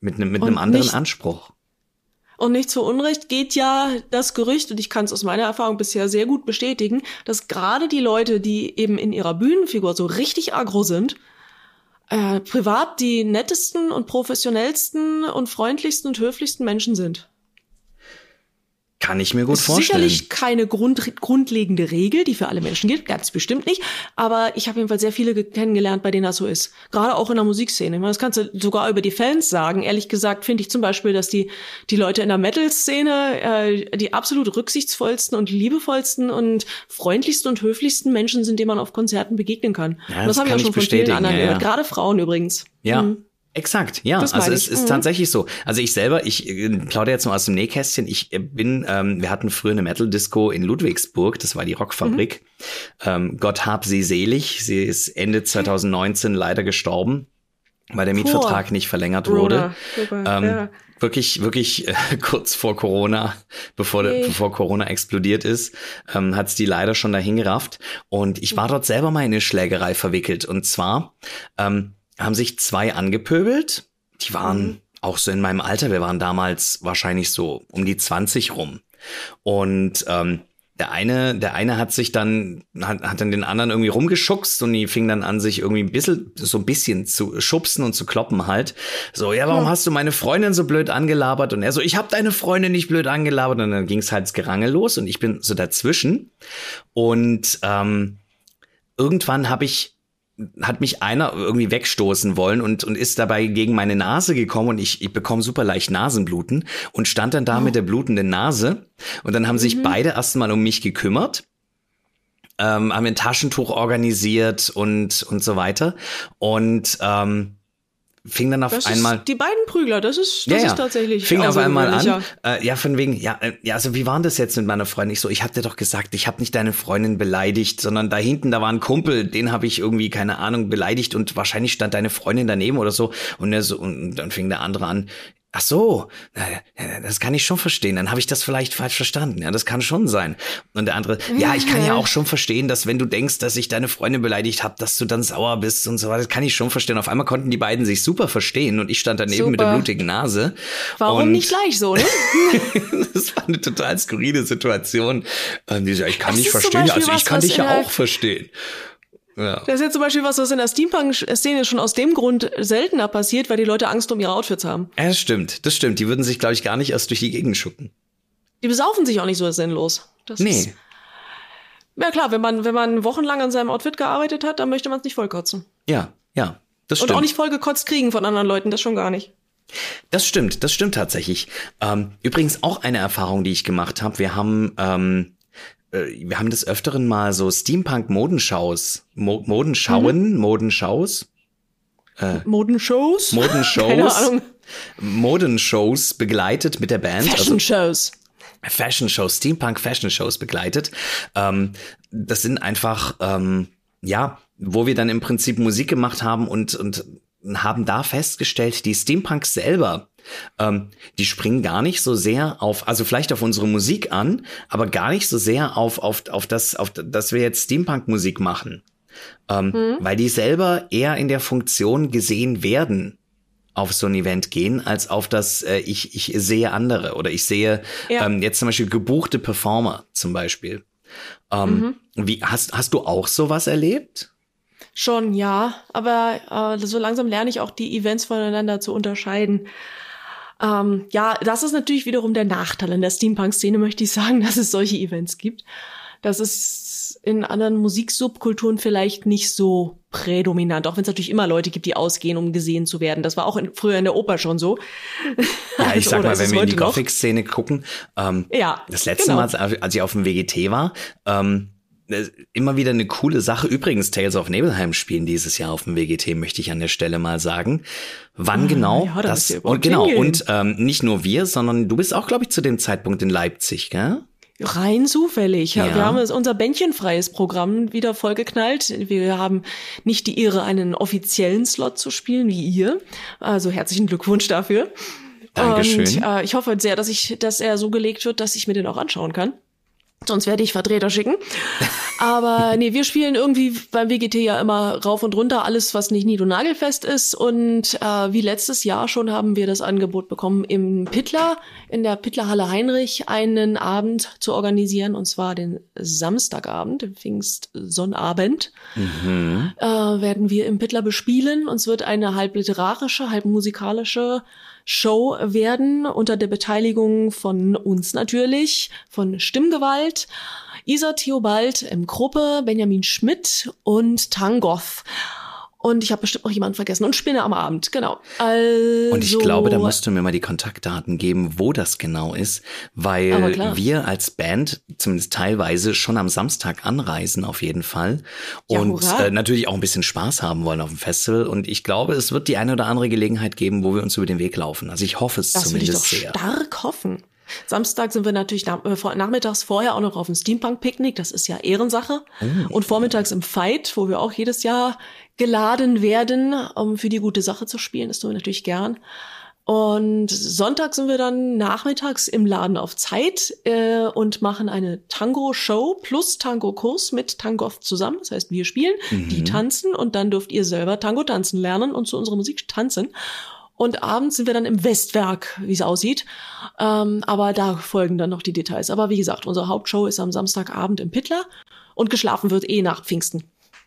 mit, einem mit Und einem anderen nicht- Anspruch. Und nicht zu Unrecht geht ja das Gerücht, und ich kann es aus meiner Erfahrung bisher sehr gut bestätigen, dass gerade die Leute, die eben in ihrer Bühnenfigur so richtig aggro sind, äh, privat die nettesten und professionellsten und freundlichsten und höflichsten Menschen sind. Kann ich mir gut ist vorstellen. sicherlich keine Grund, grundlegende Regel, die für alle Menschen gilt, ganz bestimmt nicht. Aber ich habe jedenfalls sehr viele ge- kennengelernt, bei denen das so ist. Gerade auch in der Musikszene. Ich meine, das kannst du sogar über die Fans sagen. Ehrlich gesagt finde ich zum Beispiel, dass die, die Leute in der Metal-Szene äh, die absolut rücksichtsvollsten und liebevollsten und freundlichsten und höflichsten Menschen sind, denen man auf Konzerten begegnen kann. Ja, das das haben wir kann auch schon ich von vielen anderen ja, ja. gehört. Gerade Frauen übrigens. Ja. Mhm. Exakt, ja. Das Also es ich. ist Mhm. tatsächlich so. Also ich selber, ich äh, plaudere jetzt mal aus dem Nähkästchen. Ich äh, bin, ähm, wir hatten früher eine Metal-Disco in Ludwigsburg, das war die Rockfabrik. Mhm. Ähm, Gott hab sie selig. Sie ist Ende 2019 leider gestorben, weil der Mietvertrag nicht verlängert wurde. Super, Ähm, ja. Wirklich, wirklich äh, kurz vor Corona, bevor, Nee. bevor Corona explodiert ist, ähm, hat's die leider schon dahin gerafft. Und ich war dort selber mal in eine Schlägerei verwickelt. Und zwar ähm, haben sich zwei angepöbelt. Die waren Mhm. auch so in meinem Alter. Wir waren damals wahrscheinlich so um die 20 rum. Und ähm, der eine, der eine hat sich dann, hat, hat dann den anderen irgendwie rumgeschuckst und die fing dann an, sich irgendwie ein bisschen, so ein bisschen zu schubsen und zu kloppen halt. So, ja, warum hast du meine Freundin so blöd angelabert? Und er so, ich hab deine Freundin nicht blöd angelabert. Und dann ging's halt das Gerangel los und ich bin so dazwischen. Und ähm, irgendwann habe ich hat mich einer irgendwie wegstoßen wollen und, und ist dabei gegen meine Nase gekommen und ich, ich bekomme super leicht Nasenbluten und stand dann da mit der blutenden Nase und dann haben sich beide erstmal um mich gekümmert, ähm, haben ein Taschentuch organisiert und, und so weiter und ähm, fing dann auf Das einmal ist die beiden Prügler, das ist, das ist tatsächlich Fing auf einmal an. außergewöhnlicher. Äh, ja, von wegen, ja, äh, ja, also wie war denn das jetzt mit meiner Freundin? Ich so, ich hab dir doch gesagt, ich habe nicht deine Freundin beleidigt, sondern da hinten, da war ein Kumpel, den habe ich irgendwie, keine Ahnung, beleidigt und wahrscheinlich stand deine Freundin daneben oder so. Und, er so, und dann fing der andere an, Ach so, das kann ich schon verstehen. Dann habe ich das vielleicht falsch verstanden. Ja, das kann schon sein. Und der andere, ja, ich kann ja auch schon verstehen, dass wenn du denkst, dass ich deine Freundin beleidigt habe, dass du dann sauer bist und so weiter. Das kann ich schon verstehen. Auf einmal konnten die beiden sich super verstehen und ich stand daneben mit der Super. blutigen Nase. Warum und nicht gleich so, ne? das war eine total skurrile Situation. Ähm, die so, ich kann Das zum verstehen. Also ich was, kann was dich ja auch verstehen. Ja. Das ist jetzt zum Beispiel was, was in der Steampunk-Szene schon aus dem Grund seltener passiert, weil die Leute Angst um ihre Outfits haben. ja, das stimmt. Das stimmt. Die würden sich, glaube ich, gar nicht erst durch die Gegend schucken. Die besaufen sich auch nicht so sinnlos. Das Ist, Nee. ja klar, wenn man, wenn man wochenlang an seinem Outfit gearbeitet hat, dann möchte man es nicht vollkotzen. Ja, ja. Das Und stimmt. auch nicht vollgekotzt kriegen von anderen Leuten, das schon gar nicht. Das stimmt, das stimmt tatsächlich. Ähm, übrigens auch eine Erfahrung, die ich gemacht habe. Wir haben, ähm, äh, wir haben des Öfteren mal so Steampunk-Modenschaus, Mo Modenschauen, Mhm. Modenschaus, Modenshows? Keine Modenshows, Ahnung. Modenshows begleitet mit der Band. Also Fashion-Shows. Fashion Shows, Steampunk Fashion Shows begleitet. Ähm, das sind einfach, ähm, ja, wo wir dann im Prinzip Musik gemacht haben und, und haben da festgestellt, die Steampunks selber, ähm, die springen gar nicht so sehr auf, also vielleicht auf unsere Musik an, aber gar nicht so sehr auf, auf, auf das, auf, dass wir jetzt Steampunk-Musik machen. Ähm, Weil die selber eher in der Funktion gesehen werden, auf so ein Event gehen, als auf das, äh, ich, ich sehe andere oder ich sehe Ja. ähm, jetzt zum Beispiel gebuchte Performer zum Beispiel. Ähm, Wie, hast, hast du auch sowas erlebt? Schon, ja. Aber äh, so langsam lerne ich auch die Events voneinander zu unterscheiden. Ähm, ja, das ist natürlich wiederum der Nachteil in der Steampunk-Szene, möchte ich sagen, dass es solche Events gibt. Das ist in anderen Musiksubkulturen vielleicht nicht so prädominant, auch wenn es natürlich immer Leute gibt, die ausgehen, um gesehen zu werden. Das war auch in, früher in der Oper schon so. Ja, ich sag mal, wenn wir in die Gothic-Szene gucken, ähm, ja, das letzte genau. Mal, als ich auf dem WGT war, ähm, immer wieder eine coole Sache. Übrigens, Tales of Nebelheim spielen dieses Jahr auf dem WGT, möchte ich an der Stelle mal sagen. Wann ah, genau? Ja, das, und genau, und ähm, nicht nur wir, sondern du bist auch, glaube ich, zu dem Zeitpunkt in Leipzig, gell? Rein zufällig. Ja. Wir haben unser bändchenfreies Programm wieder vollgeknallt. Wir haben nicht die Ehre, einen offiziellen Slot zu spielen wie ihr. Also herzlichen Glückwunsch dafür. Dankeschön. Und äh, ich hoffe sehr, dass ich, dass er so gelegt wird, dass ich mir den auch anschauen kann. Sonst werde ich Vertreter schicken. Aber nee, wir spielen irgendwie beim WGT ja immer rauf und runter alles, was nicht nied- und nagelfest ist. Und äh, wie letztes Jahr schon haben wir das Angebot bekommen, im Pittler, in der Pittlerhalle Heinrich, einen Abend zu organisieren. Und zwar den Samstagabend, den Pfingstsonnabend, mhm. äh, werden wir im Pittler bespielen. Uns wird eine halb literarische, halb musikalische Show werden, unter der Beteiligung von uns natürlich, von Stimmgewalt, Isa Theobald im Gruppe, Benjamin Schmidt und Tangoth. Und ich habe bestimmt noch jemanden vergessen. Und Spinne am Abend, genau. Also, und ich glaube, da musst du mir mal die Kontaktdaten geben, wo das genau ist, weil wir als Band zumindest teilweise schon am Samstag anreisen, auf jeden Fall. Und ja, äh, natürlich auch ein bisschen Spaß haben wollen auf dem Festival. Und ich glaube, es wird die eine oder andere Gelegenheit geben, wo wir uns über den Weg laufen. Also ich hoffe es das zumindest ich doch sehr. Stark hoffen. Samstag sind wir natürlich nach, äh, nachmittags vorher auch noch auf dem Steampunk-Picknick, das ist ja Ehrensache. Oh. Und vormittags im Fight, wo wir auch jedes Jahr geladen werden, um für die gute Sache zu spielen. Das tun wir natürlich gern. Und Sonntag sind wir dann nachmittags im Laden auf Zeit äh, und machen eine Tango-Show plus Tango-Kurs mit Tangoth zusammen. Das heißt, wir spielen, mhm. die tanzen und dann dürft ihr selber Tango tanzen lernen und zu unserer Musik tanzen. Und abends sind wir dann im Westwerk, wie es aussieht. Ähm, aber da folgen dann noch die Details. Aber wie gesagt, unsere Hauptshow ist am Samstagabend im Pittler und geschlafen wird eh nach Pfingsten.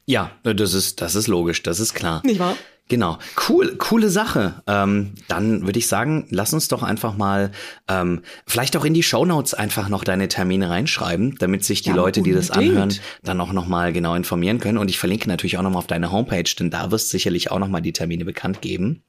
Ja, das ist, das ist logisch, das ist klar. Nicht wahr? Genau, cool, coole Sache. Ähm, dann würde ich sagen, lass uns doch einfach mal ähm, vielleicht auch in die Shownotes einfach noch deine Termine reinschreiben, damit sich die ja, Leute, die das anhören, dann auch noch mal genau informieren können. Und ich verlinke natürlich auch noch mal auf deine Homepage, denn da wirst du sicherlich auch noch mal die Termine bekannt geben.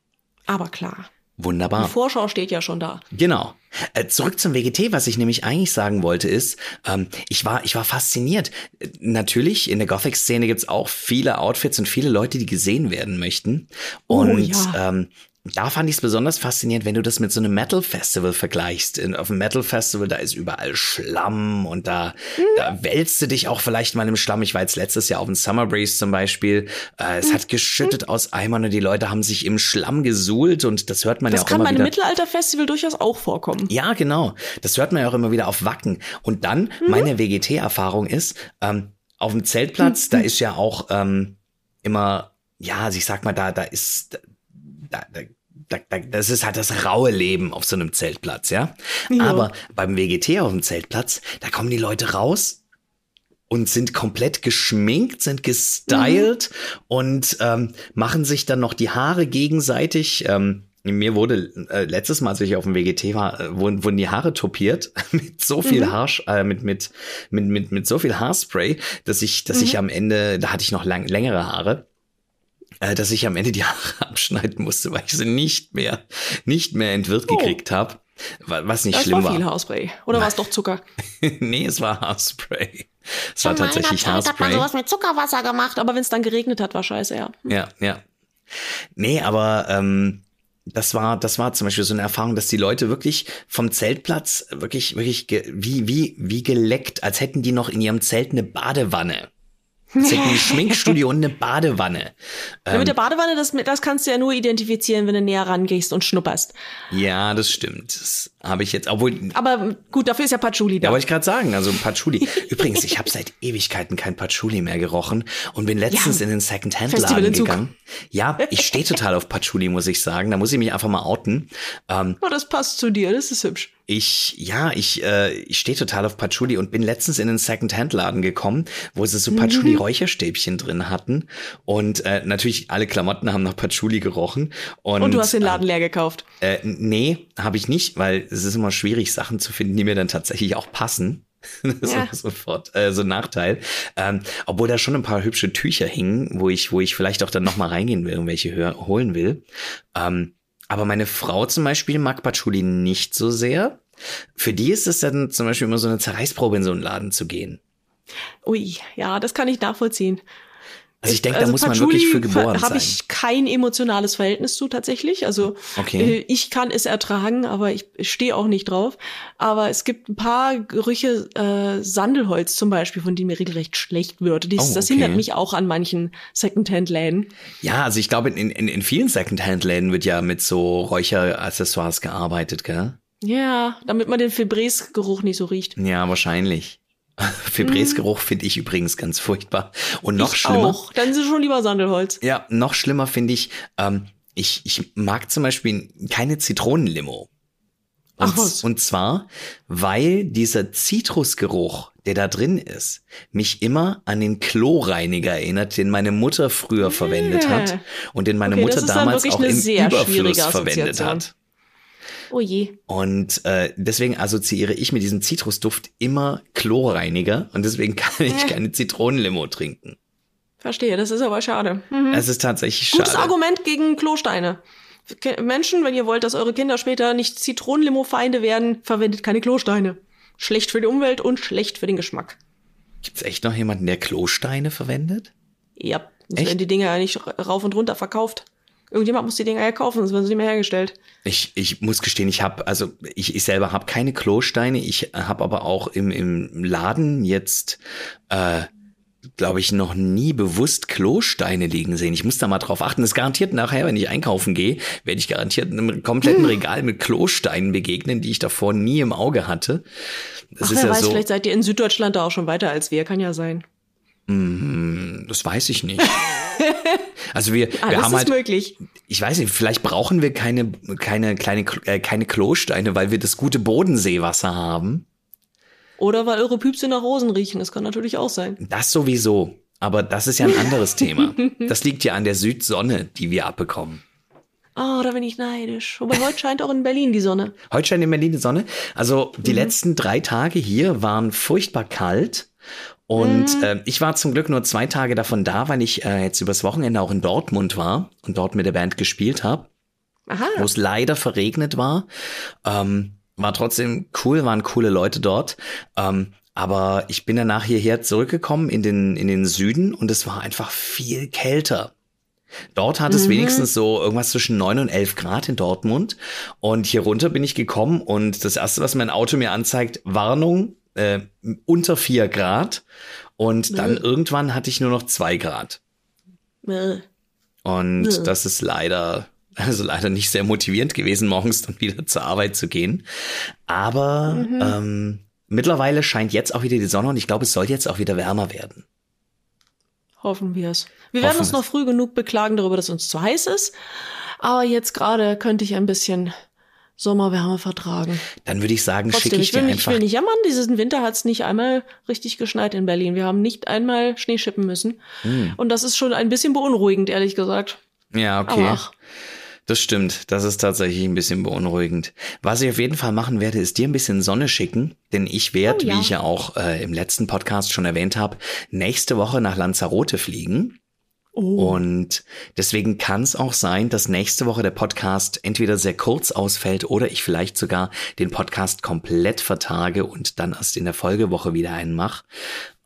Aber klar. Wunderbar. Die Vorschau steht ja schon da. Genau. Äh, zurück zum WGT, was ich nämlich eigentlich sagen wollte, ist, ähm, ich war, ich war fasziniert. Äh, natürlich, in der Gothic-Szene gibt's auch viele Outfits und viele Leute, die gesehen werden möchten. Oh und oh, ja. ähm, da fand ich es besonders faszinierend, wenn du das mit so einem Metal Festival vergleichst. In, auf dem Metal Festival, da ist überall Schlamm und da, mhm. da wälzt du dich auch vielleicht mal im Schlamm. Ich war jetzt letztes Jahr auf dem Summer Breeze zum Beispiel. Äh, es mhm. hat geschüttet mhm. aus Eimern und die Leute haben sich im Schlamm gesuhlt und das hört man das ja auch immer wieder. Das kann beim Mittelalter-Festival durchaus auch vorkommen. Ja, genau. Das hört man ja auch immer wieder auf Wacken. Und dann, mhm. meine WGT-Erfahrung ist, ähm, auf dem Zeltplatz, da mhm. ist ja auch ähm, immer, ja, also ich sag mal, da, da ist da, da, da, das ist halt das raue Leben auf so einem Zeltplatz, ja? ja. Aber beim WGT auf dem Zeltplatz, da kommen die Leute raus und sind komplett geschminkt, sind gestylt mhm. und ähm, machen sich dann noch die Haare gegenseitig. Ähm, mir wurde äh, letztes Mal, als ich auf dem WGT war, äh, wurden, wurden die Haare topiert mit so viel mhm. Haar, äh, mit, mit, mit, mit, mit so viel Haarspray, dass ich, dass mhm. ich am Ende, da hatte ich noch lang, längere Haare dass ich am Ende die Haare abschneiden musste, weil ich sie nicht mehr, nicht mehr entwirrt oh. gekriegt habe. Was nicht das schlimm war. Das war viel Haarspray. Oder war es doch Zucker? nee, es war Haarspray. Es war tatsächlich Zeit Haarspray. hat man sowas mit Zuckerwasser gemacht, aber wenn es dann geregnet hat, war scheiße, ja. Ja, ja. Nee, aber ähm, das war, das war zum Beispiel so eine Erfahrung, dass die Leute wirklich vom Zeltplatz wirklich, wirklich wie, wie, wie geleckt, als hätten die noch in ihrem Zelt eine Badewanne. Es ist ein Schminkstudio und eine Badewanne. Ja, mit der ähm, Badewanne, das, das kannst du ja nur identifizieren, wenn du näher rangehst und schnupperst. Ja, das stimmt. Das habe ich jetzt, obwohl. Aber gut, dafür ist ja Patchouli da. Ja, wollte ich gerade sagen, also Patchouli. Übrigens, ich habe seit Ewigkeiten kein Patchouli mehr gerochen und bin letztens ja, in den Secondhand-Laden gegangen. Ja, ich stehe total auf Patchouli, muss ich sagen. Da muss ich mich einfach mal outen. Ähm, oh, das passt zu dir, das ist hübsch. Ich, ja, ich, äh, ich stehe total auf Patchouli und bin letztens in einen Second-Hand-Laden gekommen, wo sie so Mhm. Patchouli-Räucherstäbchen drin hatten. Und äh, natürlich alle Klamotten haben nach Patchouli gerochen. Und, Und du hast den Laden leer gekauft. Äh, nee, habe ich nicht, weil es ist immer schwierig, Sachen zu finden, die mir dann tatsächlich auch passen. Das Ja. ist sofort äh, so ein Nachteil. Ähm, obwohl da schon ein paar hübsche Tücher hingen, wo ich, wo ich vielleicht auch dann noch mal reingehen will und welche holen will. Ähm, aber meine Frau zum Beispiel mag Patchouli nicht so sehr. Für die ist es dann zum Beispiel immer so eine Zerreißprobe, in so einen Laden zu gehen. Ui, ja, das kann ich nachvollziehen. Also ich denke, da muss man wirklich für geboren habe sein. ich kein emotionales Verhältnis zu tatsächlich. Also Okay. äh, ich kann es ertragen, aber ich stehe auch nicht drauf. Aber es gibt ein paar Gerüche, äh, Sandelholz zum Beispiel, von denen mir regelrecht schlecht wird. Dies, Oh, Das okay. hindert mich auch an manchen Secondhand-Läden. Ja, also ich glaube, in, in, in vielen Secondhand-Läden wird ja mit so Räucheraccessoires gearbeitet, gell? Ja, damit man den Febrés-Geruch nicht so riecht. Ja, wahrscheinlich. Febrés-Geruch finde ich übrigens ganz furchtbar. Und noch ich schlimmer. Auch. Dann es schon lieber Sandelholz. Ja, noch schlimmer finde ich, ähm, ich, ich mag zum Beispiel keine Zitronenlimo. Und, Ach was. und zwar, weil dieser Zitrusgeruch, der da drin ist, mich immer an den Kloreiniger erinnert, den meine Mutter früher verwendet hat und den meine Okay, Mutter damals auch im Überfluss verwendet hat. Oh je. Und äh, deswegen assoziiere ich mit diesem Zitrusduft immer Chlorreiniger und deswegen kann ich Äh. keine Zitronenlimo trinken. Verstehe, das ist aber schade. Mhm. Es ist tatsächlich Gutes schade. Argument gegen Klosteine. Menschen, wenn ihr wollt, dass eure Kinder später nicht Zitronenlimo-Feinde werden, verwendet keine Klosteine. Schlecht für die Umwelt und schlecht für den Geschmack. Gibt's echt noch jemanden, der Klosteine verwendet? Ja, sonst Echt? werden die Dinger ja nicht ra- rauf und runter verkauft. Irgendjemand muss die Dinger ja kaufen, sonst werden sie nicht mehr hergestellt. Ich, ich muss gestehen, ich habe, also ich, ich selber habe keine Klosteine. Ich habe aber auch im, im Laden jetzt, äh, glaube ich, noch nie bewusst Klosteine liegen sehen. Ich muss da mal drauf achten. Das garantiert nachher, wenn ich einkaufen gehe, werde ich garantiert einem kompletten Regal mit Klosteinen begegnen, die ich davor nie im Auge hatte. Das Ach, ist wer ja weiß, so. vielleicht seid ihr in Süddeutschland da auch schon weiter als wir, kann ja sein. Das weiß ich nicht. Also wir, wir Alles haben ist halt, möglich. ich weiß nicht, vielleicht brauchen wir keine, keine, kleine, äh, keine Klosteine, weil wir das gute Bodenseewasser haben. Oder weil eure Püpse nach Rosen riechen, das kann natürlich auch sein. Das sowieso. Aber das ist ja ein anderes Thema. Das liegt ja an der Südsonne, die wir abbekommen. Oh, da bin ich neidisch. Wobei heute scheint auch in Berlin die Sonne. Heute scheint in Berlin die Sonne. Also die letzten drei Tage hier waren furchtbar kalt. Und äh, ich war zum Glück nur zwei Tage davon da, weil ich äh, jetzt übers Wochenende auch in Dortmund war und dort mit der Band gespielt habe. Aha. wo es leider verregnet war. Ähm, war trotzdem cool, waren coole Leute dort. Ähm, aber ich bin danach hierher zurückgekommen in den, in den Süden und es war einfach viel kälter. Dort hat es wenigstens so irgendwas zwischen 9 und 11 Grad in Dortmund. Und hier runter bin ich gekommen und das erste, was mein Auto mir anzeigt, Warnung, äh, unter 4 Grad. Und dann irgendwann hatte ich nur noch 2 Grad. Äh, Und Ja. das ist leider, also leider nicht sehr motivierend gewesen, morgens dann wieder zur Arbeit zu gehen. Aber Mhm. ähm, mittlerweile scheint jetzt auch wieder die Sonne und ich glaube, es soll jetzt auch wieder wärmer werden. Hoffen wir es. Wir werden Hoffen uns noch früh genug beklagen darüber, dass uns zu heiß ist. Aber jetzt gerade könnte ich ein bisschen Sommerwärme vertragen. Dann würde ich sagen, schicke ich ich will, dir nicht, ich einfach. will nicht jammern. Diesen Winter hat es nicht einmal richtig geschneit in Berlin. Wir haben nicht einmal Schnee schippen müssen. Hm. Und das ist schon ein bisschen beunruhigend, ehrlich gesagt. Ja, okay. ach, Das stimmt. Das ist tatsächlich ein bisschen beunruhigend. Was ich auf jeden Fall machen werde, ist dir ein bisschen Sonne schicken, denn ich werde, Oh, ja. wie ich ja auch äh, im letzten Podcast schon erwähnt habe, nächste Woche nach Lanzarote fliegen. Oh. Und deswegen kann es auch sein, dass nächste Woche der Podcast entweder sehr kurz ausfällt oder ich vielleicht sogar den Podcast komplett vertage und dann erst in der Folgewoche wieder einen mache.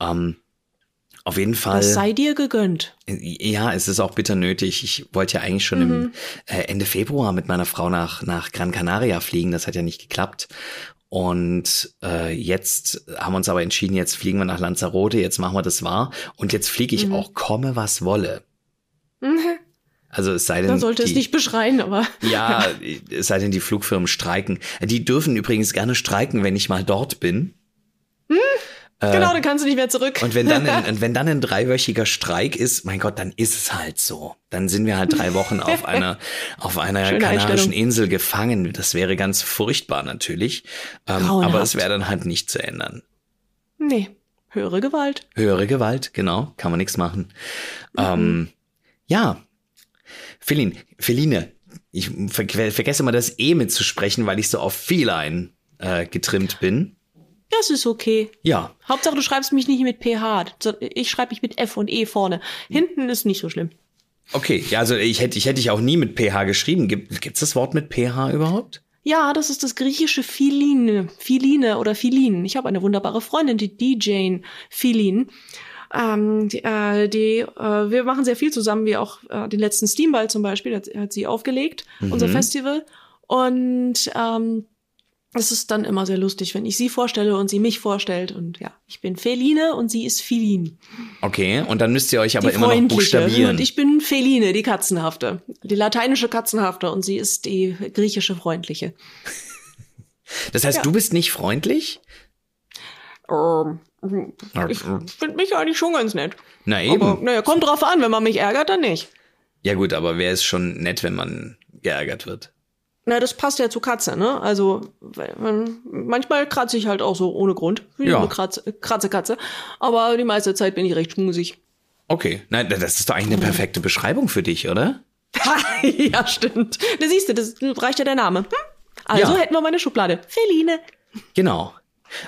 Ähm, auf jeden Fall. das sei dir gegönnt. Ja, es ist auch bitter nötig. Ich wollte ja eigentlich schon im äh, Ende Februar mit meiner Frau nach, nach Gran Canaria fliegen. Das hat ja nicht geklappt. Und äh, jetzt haben wir uns aber entschieden, jetzt fliegen wir nach Lanzarote, jetzt machen wir das wahr. Und jetzt fliege ich auch, komme was wolle. Also es sei denn, Da sollte die, es nicht beschreien, aber ja, es sei denn, die Flugfirmen streiken. Die dürfen übrigens gerne streiken, wenn ich mal dort bin. Genau, dann kannst du nicht mehr zurück. Und wenn dann, ein, wenn dann ein dreiwöchiger Streik ist, mein Gott, dann ist es halt so. Dann sind wir halt drei Wochen auf einer, auf einer Schöne kanarischen. Insel gefangen. Das wäre ganz furchtbar natürlich. Ähm, aber es wäre dann halt nicht zu ändern. nee, höhere Gewalt. Höhere Gewalt, genau, kann man nichts machen. Mhm. Ähm, ja, Feline, Feline, ich ver vergesse mal das E mitzusprechen, weil ich so auf Feline äh, getrimmt bin. Das ist okay. Ja, Hauptsache, du schreibst mich nicht mit PH. Ich schreibe mich mit F und E vorne. Hinten ist nicht so schlimm. okay. Ja, also ich hätte ich hätte dich auch nie mit PH geschrieben. Gibt gibt's das Wort mit PH überhaupt? Ja, das ist das griechische Philine, Philine oder Philin. Ich habe eine wunderbare Freundin, die DJ Philin. Ähm, die, äh, die, äh, wir machen sehr viel zusammen, wie auch äh, den letzten Steamball zum Beispiel, hat, hat sie aufgelegt, unser Festival. Und ähm, es ist dann immer sehr lustig, wenn ich sie vorstelle und sie mich vorstellt. Und ja, ich bin Feline und sie ist Philin. Okay, und dann müsst ihr euch aber die immer noch buchstabieren. Und ich bin Feline, die Katzenhafte. Die lateinische Katzenhafte und sie ist die griechische freundliche. das heißt, Ja. du bist nicht freundlich? Ähm, ich finde mich eigentlich schon ganz nett. Na eben. Aber naja, kommt drauf an, wenn man mich ärgert, dann nicht. ja gut, aber wer ist schon nett, wenn man geärgert wird? Na, das passt ja zu Katze, ne? Also, man, manchmal kratze ich halt auch so ohne Grund. Wie Ja. eine Kratze, Kratze, Katze. Aber die meiste Zeit bin ich recht schmusig. Okay, nein, das ist doch eigentlich eine perfekte Beschreibung für dich, oder? ja, stimmt. Da siehst du, das reicht ja der Name. Hm? Also Ja. hätten wir meine Schublade. Feline. Genau.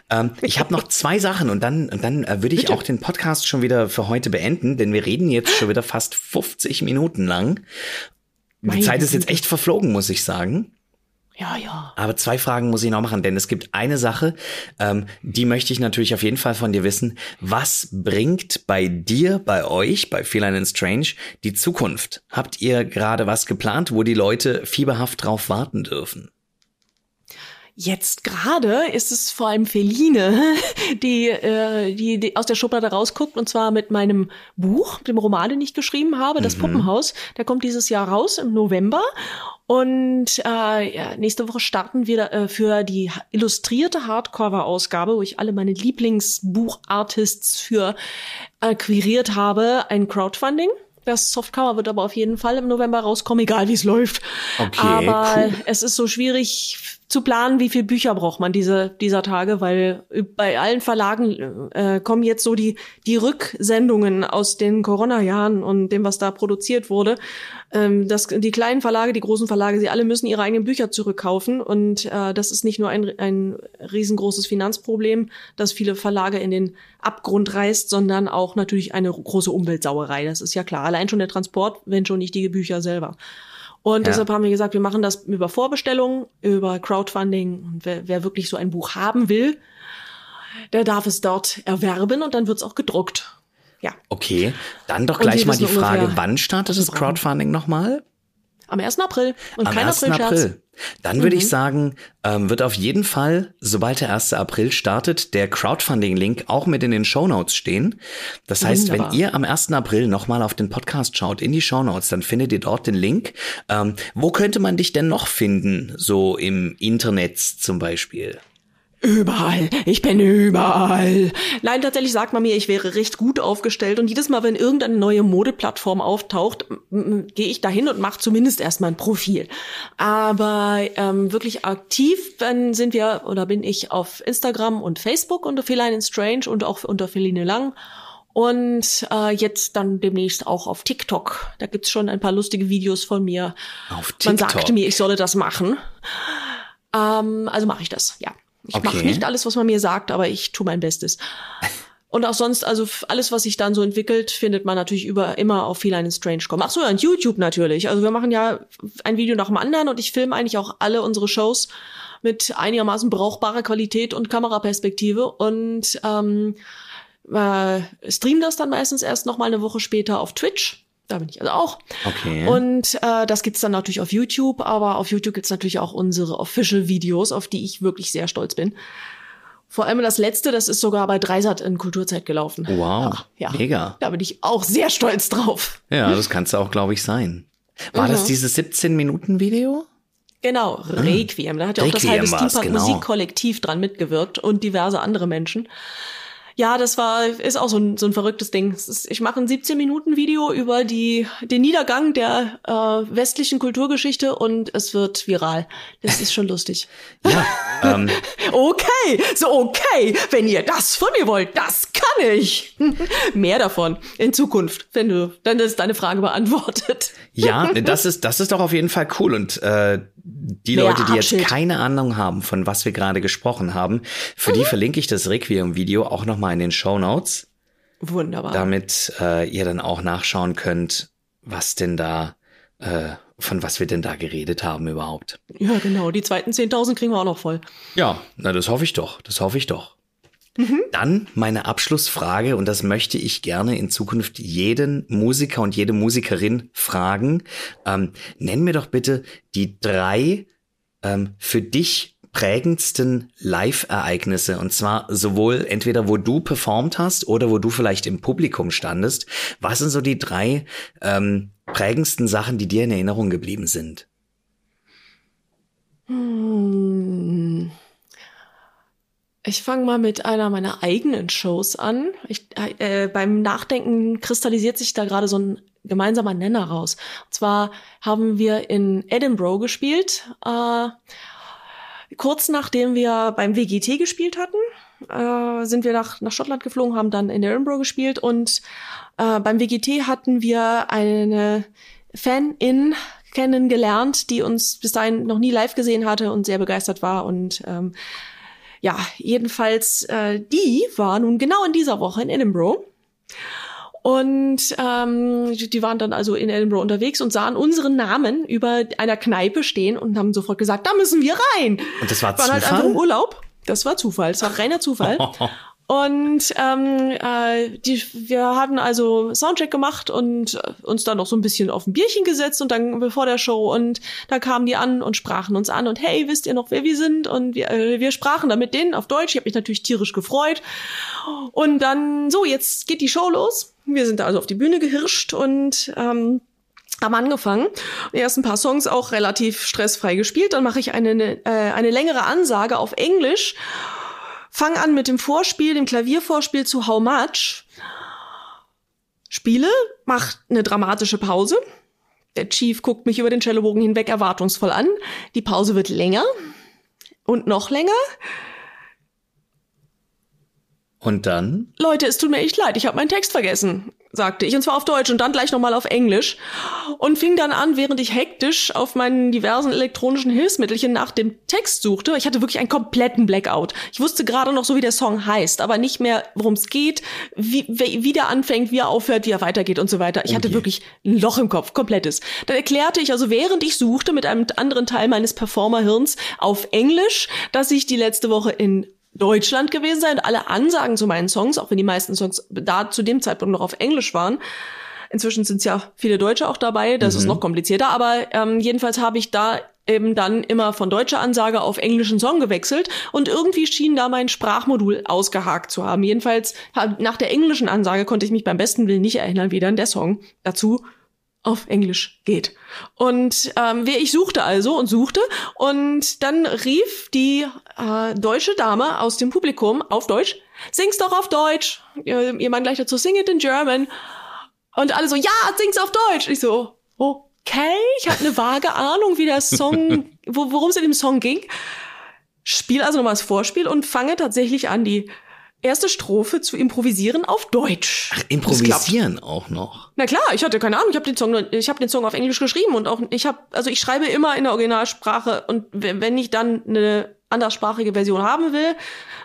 Ähm, ich habe noch zwei Sachen und dann, und dann äh, würde ich Bitte. auch den Podcast schon wieder für heute beenden, denn wir reden jetzt schon wieder fast 50 Minuten lang. Die Meine Zeit ist jetzt echt verflogen, muss ich sagen. Ja, ja. Aber zwei Fragen muss ich noch machen, denn es gibt eine Sache, ähm, die möchte ich natürlich auf jeden Fall von dir wissen. Was bringt bei dir, bei euch, bei Feline and Strange die Zukunft? Habt ihr gerade was geplant, wo die Leute fieberhaft drauf warten dürfen? Jetzt gerade ist es vor allem Feline, die, äh, die, die aus der Schublade rausguckt und zwar mit meinem Buch, dem Roman, den ich geschrieben habe, Das Puppenhaus. Der kommt dieses Jahr raus im November. Und äh, ja, nächste Woche starten wir äh, für die illustrierte Hardcover-Ausgabe, wo ich alle meine Lieblingsbuchartists für akquiriert habe, ein Crowdfunding. Das Softcover wird aber auf jeden Fall im November rauskommen, egal wie es läuft. Okay, aber cool. es ist so schwierig zu planen, wie viel Bücher braucht man diese, dieser Tage, weil bei allen Verlagen äh, kommen jetzt so die, die Rücksendungen aus den Corona-Jahren und dem, was da produziert wurde. Ähm, das, die kleinen Verlage, die großen Verlage, sie alle müssen ihre eigenen Bücher zurückkaufen und äh, das ist nicht nur ein, ein riesengroßes Finanzproblem, das viele Verlage in den Abgrund reißt, sondern auch natürlich eine große Umweltsauerei. Das ist ja klar. Allein schon der Transport, wenn schon nicht die Bücher selber. Und Ja. deshalb haben wir gesagt, wir machen das über Vorbestellung, über Crowdfunding. Und wer, wer wirklich so ein Buch haben will, der darf es dort erwerben und dann wird es auch gedruckt. Ja, Okay, dann doch gleich mal die Frage, wann startet das Crowdfunding nochmal? am 1. April. Und Am kein 1. Aprilscherz. April. Dann würde ich Mhm. sagen, ähm, wird auf jeden Fall, sobald der 1. April startet, der Crowdfunding-Link auch mit in den Shownotes stehen. Das heißt, Wunderbar. wenn ihr am 1. April nochmal auf den Podcast schaut, in die Shownotes, dann findet ihr dort den Link. Ähm, wo könnte man dich denn noch finden? So im Internet zum Beispiel. Überall. Ich bin überall. Nein, tatsächlich sagt man mir, ich wäre recht gut aufgestellt. Und jedes Mal, wenn irgendeine neue Modeplattform auftaucht, gehe ich dahin und mache zumindest erstmal ein Profil. Aber ähm, wirklich aktiv dann sind wir oder bin ich auf Instagram und Facebook unter Feline in Strange und auch unter Feline Lang. Und äh, jetzt dann demnächst auch auf TikTok. Da gibt's schon ein paar lustige Videos von mir. Auf Man TikTok. sagte mir, ich solle das machen. Ähm, also mache ich das, ja. Ich Okay. mache nicht alles, was man mir sagt, aber ich tue mein Bestes. Und auch sonst, also alles, was sich dann so entwickelt, findet man natürlich über immer auf Feline in Strange.com. Ach so, ja, und YouTube natürlich. Also wir machen ja ein Video nach dem anderen und ich filme eigentlich auch alle unsere Shows mit einigermaßen brauchbarer Qualität und Kameraperspektive und ähm, äh, stream das dann meistens erst noch mal eine Woche später auf Twitch. Da bin ich also auch. Okay. Und äh, das gibt's dann natürlich auf YouTube, aber auf YouTube gibt's natürlich auch unsere Official-Videos, auf die ich wirklich sehr stolz bin. Vor allem das letzte, das ist sogar bei Dreisat in Kulturzeit gelaufen. Wow, Ja, ja. mega. Da bin ich auch sehr stolz drauf. Ja, das kannst du auch, glaube ich, sein. War Mhm. das dieses 17-Minuten-Video? Genau, Requiem. Da hat ja auch das halbe war's, Steampunk genau. Dran mitgewirkt und diverse andere Menschen. Ja, das war, ist auch so ein, so ein verrücktes Ding. Ist, ich mache ein 17-Minuten-Video über die, den Niedergang der äh, westlichen Kulturgeschichte und es wird viral. Das ist schon lustig. Ja. Ähm. okay, so okay. Wenn ihr das von mir wollt, das kann ich. Mehr davon in Zukunft, wenn du, dann ist deine Frage beantwortet. ja, das ist, das ist doch auf jeden Fall cool. Und äh, die Mehr Leute, die jetzt keine Ahnung haben, von was wir gerade gesprochen haben, für mhm. die verlinke ich das Requiem-Video auch nochmal in den Show Notes. Wunderbar. Damit äh, ihr dann auch nachschauen könnt, was denn da, äh, von was wir denn da geredet haben überhaupt. Ja, genau. Die zweiten 10.000 kriegen wir auch noch voll. Ja, na, das hoffe ich doch. Das hoffe ich doch. Mhm. Dann meine Abschlussfrage, und das möchte ich gerne in Zukunft jeden Musiker und jede Musikerin fragen. Ähm, nenn mir doch bitte die drei ähm, für dich prägendsten Live-Ereignisse und zwar sowohl entweder wo du performt hast oder wo du vielleicht im Publikum standest. Was sind so die drei ähm, prägendsten Sachen, die dir in Erinnerung geblieben sind? Hm. Ich fange mal mit einer meiner eigenen Shows an. Ich, äh, beim Nachdenken kristallisiert sich da gerade so ein gemeinsamer Nenner raus. Und zwar haben wir in Edinburgh gespielt. Äh, kurz nachdem wir beim WGT gespielt hatten, äh, sind wir nach, nach Schottland geflogen, haben dann in Edinburgh gespielt und äh, beim WGT hatten wir eine Fan-In kennengelernt, die uns bis dahin noch nie live gesehen hatte und sehr begeistert war und ähm, ja, jedenfalls, äh, die war nun genau in dieser Woche in Edinburgh. Und ähm, die waren dann also in Edinburgh unterwegs und sahen unseren Namen über einer Kneipe stehen und haben sofort gesagt, da müssen wir rein. Und das war waren Zufall? halt einfach im Urlaub. Das war Zufall. Das war reiner Zufall. Und ähm, äh, die, wir hatten also Soundcheck gemacht und äh, uns dann noch so ein bisschen auf ein Bierchen gesetzt und dann bevor der Show und da kamen die an und sprachen uns an und hey, wisst ihr noch, wer wir sind? Und wir, äh, wir sprachen dann mit denen auf Deutsch. Ich habe mich natürlich tierisch gefreut. Und dann, so, jetzt geht die Show los. Wir sind da also auf die Bühne gehirscht und ähm, haben angefangen. Die ersten paar Songs auch relativ stressfrei gespielt. Dann mache ich eine, äh, eine längere Ansage auf Englisch Fang an mit dem Vorspiel, dem Klaviervorspiel zu How Much. Spiele, mach eine dramatische Pause. Der Chief guckt mich über den Cellobogen hinweg erwartungsvoll an. Die Pause wird länger und noch länger. Und dann? Leute, es tut mir echt leid, ich habe meinen Text vergessen sagte ich, und zwar auf Deutsch und dann gleich nochmal auf Englisch und fing dann an, während ich hektisch auf meinen diversen elektronischen Hilfsmittelchen nach dem Text suchte. Ich hatte wirklich einen kompletten Blackout. Ich wusste gerade noch so, wie der Song heißt, aber nicht mehr, worum es geht, wie, wie der anfängt, wie er aufhört, wie er weitergeht und so weiter. Ich okay. hatte wirklich ein Loch im Kopf, komplettes. Dann erklärte ich also, während ich suchte mit einem anderen Teil meines Performerhirns auf Englisch, dass ich die letzte Woche in Deutschland gewesen sein. Alle Ansagen zu meinen Songs, auch wenn die meisten Songs da zu dem Zeitpunkt noch auf Englisch waren. Inzwischen sind es ja viele Deutsche auch dabei, das mhm. ist noch komplizierter, aber ähm, jedenfalls habe ich da eben dann immer von deutscher Ansage auf englischen Song gewechselt und irgendwie schien da mein Sprachmodul ausgehakt zu haben. Jedenfalls nach der englischen Ansage konnte ich mich beim besten Willen nicht erinnern, wie dann der Song dazu auf Englisch geht. Und ähm, ich suchte also und suchte und dann rief die äh, deutsche Dame aus dem Publikum auf Deutsch, sing's doch auf Deutsch. Ihr, ihr Mann gleich dazu, sing it in German. Und alle so, ja, sing's auf Deutsch. Ich so, okay, ich hatte eine vage Ahnung, wie der Song, wo, worum es in dem Song ging. Spiel also nochmal das Vorspiel und fange tatsächlich an, die erste Strophe zu improvisieren auf Deutsch. Ach, improvisieren auch noch. Na klar, ich hatte keine Ahnung, ich habe den Song ich habe den Song auf Englisch geschrieben und auch ich habe also ich schreibe immer in der Originalsprache und wenn ich dann eine anderssprachige Version haben will,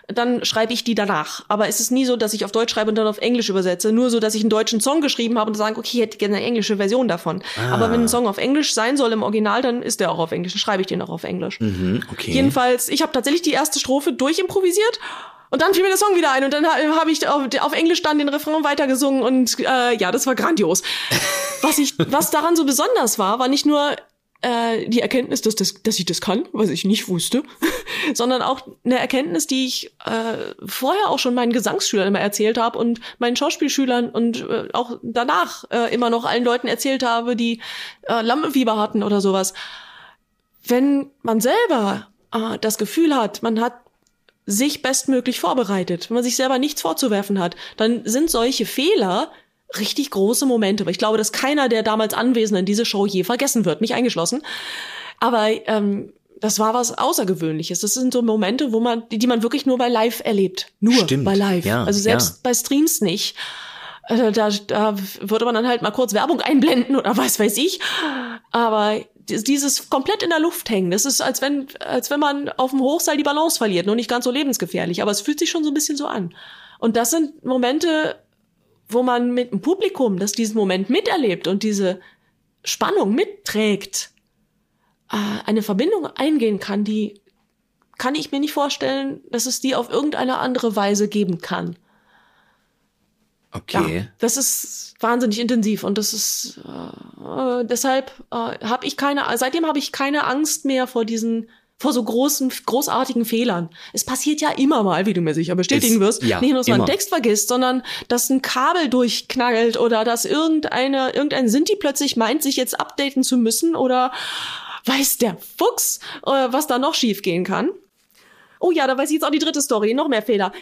dann schreibe ich die danach. Aber es ist nie so, dass ich auf Deutsch schreibe und dann auf Englisch übersetze. Nur so, dass ich einen deutschen Song geschrieben habe und sage, okay, ich hätte gerne eine englische Version davon. Ah. Aber wenn ein Song auf Englisch sein soll im Original, dann ist der auch auf Englisch. Dann schreibe ich den auch auf Englisch. Mhm, okay. Jedenfalls, ich habe tatsächlich die erste Strophe durchimprovisiert und dann fiel mir der Song wieder ein und dann habe ich auf, auf, Englisch dann den Refrain weitergesungen und äh, ja, das war grandios. Was ich, was daran so besonders war, war nicht nur äh, die Erkenntnis, dass, das, dass ich das kann, was ich nicht wusste, sondern auch eine Erkenntnis, die ich äh, vorher auch schon meinen Gesangsschülern immer erzählt habe und meinen Schauspielschülern und äh, auch danach äh, immer noch allen Leuten erzählt habe, die äh, Lampenfieber hatten oder sowas. Wenn man selber äh, das Gefühl hat, man hat sich bestmöglich vorbereitet, wenn man sich selber nichts vorzuwerfen hat, dann sind solche Fehler richtig große Momente. Aber ich glaube, dass keiner der damals Anwesenden diese Show je vergessen wird, mich eingeschlossen. Aber ähm, das war was Außergewöhnliches. Das sind so Momente, wo man, die, die man wirklich nur bei Live erlebt. Nur Stimmt, bei Live. ja, also selbst ja. bei Streams nicht. Also da, da würde man dann halt mal kurz Werbung einblenden oder was weiß ich. Aber dieses komplett in der Luft hängen, das ist, als wenn, als wenn man auf dem Hochseil die Balance verliert. Nur nicht ganz so lebensgefährlich, aber es fühlt sich schon so ein bisschen so an. Und das sind Momente, wo man mit dem Publikum, das diesen Moment miterlebt und diese Spannung mitträgt, äh, eine Verbindung eingehen kann, die kann ich mir nicht vorstellen, dass es die auf irgendeine andere Weise geben kann. Okay. Ja, das ist wahnsinnig intensiv und das ist äh, deshalb äh, habe ich keine seitdem habe ich keine Angst mehr vor diesen vor so großen großartigen Fehlern. Es passiert ja immer mal, wie du mir sicher bestätigen Es- wirst, ja, nicht nur, dass man einen Text vergisst, sondern dass ein Kabel durchknallt oder dass irgendeine irgendein Sinti plötzlich meint, sich jetzt updaten zu müssen oder weiß der Fuchs, äh, was da noch schiefgehen kann. Oh ja, da weiß ich jetzt auch die dritte Story, noch mehr Fehler.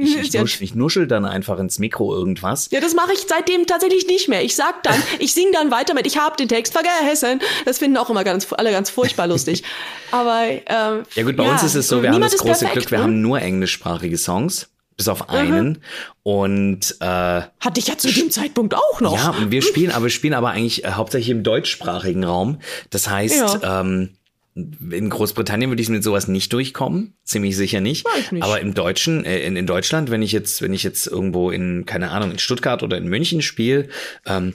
Ich, ich, ja nuschel, ich nuschel dann einfach ins Mikro irgendwas. ja, das mache ich seitdem tatsächlich nicht mehr. Ich sag dann, ich sing dann weiter mit, ich hab den Text vergessen. Das finden auch immer ganz, alle ganz furchtbar lustig. Aber ähm, Ja gut, bei uns ist es so, wir haben das große perfekt, Glück, wir ne? haben nur englischsprachige Songs, bis auf einen. Und äh, Hatte ich ja zu dem Zeitpunkt auch noch. ja, wir spielen, aber wir spielen aber eigentlich äh, hauptsächlich im deutschsprachigen Raum. Das heißt, ähm, in Großbritannien würde ich mit sowas nicht durchkommen, ziemlich sicher nicht. Nicht. Aber im Deutschen, äh, in, in Deutschland, wenn ich jetzt, wenn ich jetzt irgendwo in, keine Ahnung, in Stuttgart oder in München spiele, ähm,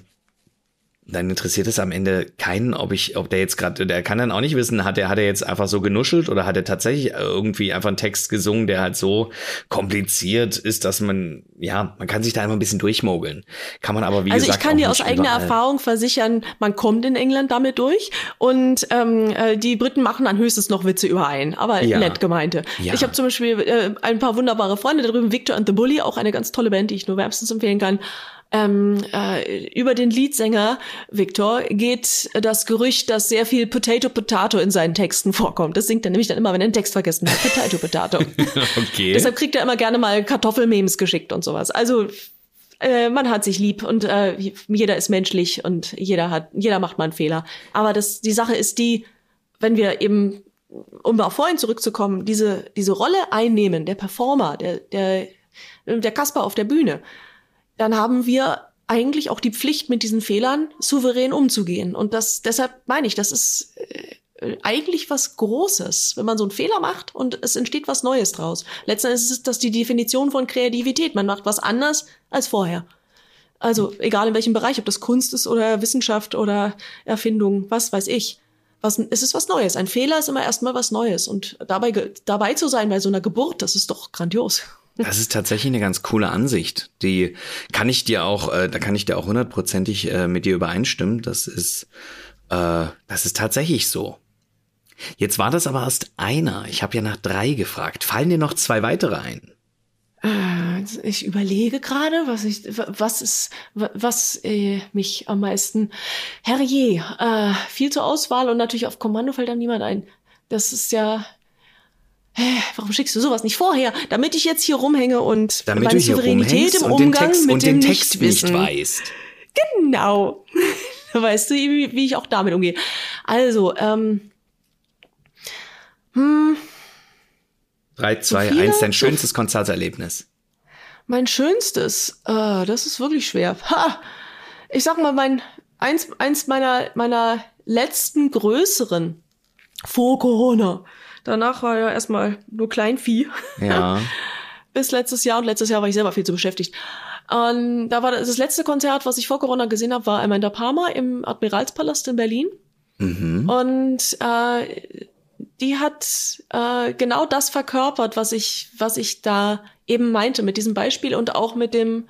dann interessiert es am Ende keinen, ob ich, ob der jetzt gerade, der kann dann auch nicht wissen, hat er, hat er jetzt einfach so genuschelt oder hat er tatsächlich irgendwie einfach einen Text gesungen, der halt so kompliziert ist, dass man, ja, man kann sich da einfach ein bisschen durchmogeln. Kann man aber, wie also gesagt, ich kann dir aus eigener überall. Erfahrung versichern, man kommt in England damit durch und ähm, äh, die Briten machen dann höchstens noch Witze über einen, aber Ja. nett gemeinte. Ja. Ich habe zum Beispiel äh, ein paar wunderbare Freunde da drüben, Victor and the Bully, auch eine ganz tolle Band, die ich nur wärmstens empfehlen kann. Ähm, äh, über den Leadsänger Victor geht das Gerücht, dass sehr viel Potato Potato in seinen Texten vorkommt. Das singt er nämlich dann immer, wenn er einen Text vergessen hat. Potato Potato. Okay. Deshalb kriegt er immer gerne mal Kartoffelmemes geschickt und sowas. Also äh, man hat sich lieb und äh, jeder ist menschlich und jeder hat, jeder macht mal einen Fehler. Aber das, die Sache ist die, wenn wir eben, um auf vorhin zurückzukommen, diese, diese Rolle einnehmen, der Performer, der, der, der Kasper auf der Bühne, dann haben wir eigentlich auch die Pflicht, mit diesen Fehlern souverän umzugehen. Und das, deshalb meine ich, das ist äh, eigentlich was Großes, wenn man so einen Fehler macht und es entsteht was Neues draus. Letztendlich ist das die Definition von Kreativität. Man macht was anders als vorher. Also egal in welchem Bereich, ob das Kunst ist oder Wissenschaft oder Erfindung, was weiß ich. Was, es ist was Neues. Ein Fehler ist immer erstmal was Neues. Und dabei, dabei zu sein bei so einer Geburt, das ist doch grandios. Das ist tatsächlich eine ganz coole Ansicht. Die kann ich dir auch, äh, da kann ich dir auch hundertprozentig äh, mit dir übereinstimmen. Das ist, äh, das ist tatsächlich so. Jetzt war das aber erst einer. Ich habe ja nach drei gefragt. Fallen dir noch zwei weitere ein? Äh, Ich überlege gerade, was ich, was ist, was äh, mich am meisten. Herrje, äh, viel zur Auswahl und natürlich auf Kommando fällt einem niemand ein. Das ist ja. Warum schickst du sowas nicht vorher? Damit ich jetzt hier rumhänge und Damit meine Souveränität im Umgang Text, mit dem Text nicht weißt. Genau. weißt du, wie, wie ich auch damit umgehe. Also, ähm, Drei, zwei, viele? eins, dein So- schönstes Konzerterlebnis. Mein schönstes, äh, das ist wirklich schwer. Ha! Ich sag mal, mein eins, eins meiner meiner letzten größeren vor Corona. Danach war ja erstmal nur Kleinvieh Ja. bis letztes Jahr und letztes Jahr war ich selber viel zu beschäftigt. Ähm, da war das, das letzte Konzert, was ich vor Corona gesehen habe, war einmal in der Parma im Admiralspalast in Berlin. Mhm. Und äh, die hat äh, genau das verkörpert, was ich, was ich da eben meinte mit diesem Beispiel und auch mit dem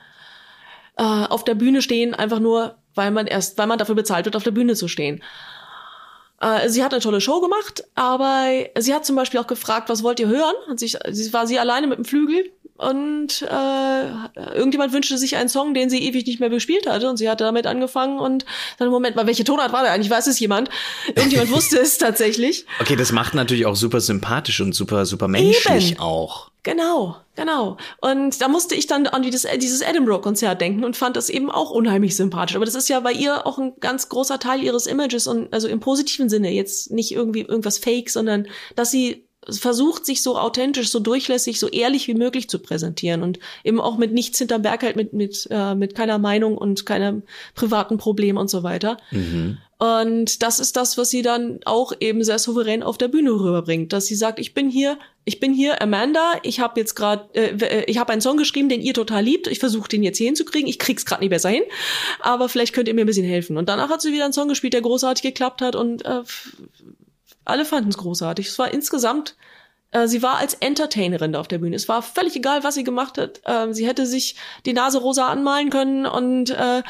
äh, auf der Bühne stehen, einfach nur, weil man erst, weil man dafür bezahlt wird, auf der Bühne zu stehen. Äh, sie hat eine tolle Show gemacht, aber sie hat zum Beispiel auch gefragt, was wollt ihr hören? Hat sich, sie war sie alleine mit dem Flügel und äh, irgendjemand wünschte sich einen Song, den sie ewig nicht mehr gespielt hatte und sie hatte damit angefangen und dann Moment mal, welche Tonart war der eigentlich? Weiß es jemand? Irgendjemand wusste es tatsächlich. Okay, das macht natürlich auch super sympathisch und super super menschlich Eben. auch. Genau, genau. Und da musste ich dann an dieses, dieses Edinburgh-Konzert denken und fand das eben auch unheimlich sympathisch. Aber das ist ja bei ihr auch ein ganz großer Teil ihres Images und also im positiven Sinne jetzt nicht irgendwie irgendwas Fake, sondern dass sie versucht, sich so authentisch, so durchlässig, so ehrlich wie möglich zu präsentieren und eben auch mit nichts hinterm Berg halt, mit, mit, äh, mit keiner Meinung und keinem privaten Problem und so weiter. Mhm. Und das ist das, was sie dann auch eben sehr souverän auf der Bühne rüberbringt, dass sie sagt, ich bin hier, ich bin hier Amanda, ich habe jetzt gerade, äh, ich habe einen Song geschrieben, den ihr total liebt, ich versuche den jetzt hier hinzukriegen, ich krieg's gerade nicht besser hin, aber vielleicht könnt ihr mir ein bisschen helfen. Und danach hat sie wieder einen Song gespielt, der großartig geklappt hat und äh, alle fanden es großartig. Es war insgesamt, äh, sie war als Entertainerin da auf der Bühne. Es war völlig egal, was sie gemacht hat. Äh, sie hätte sich die Nase rosa anmalen können und äh,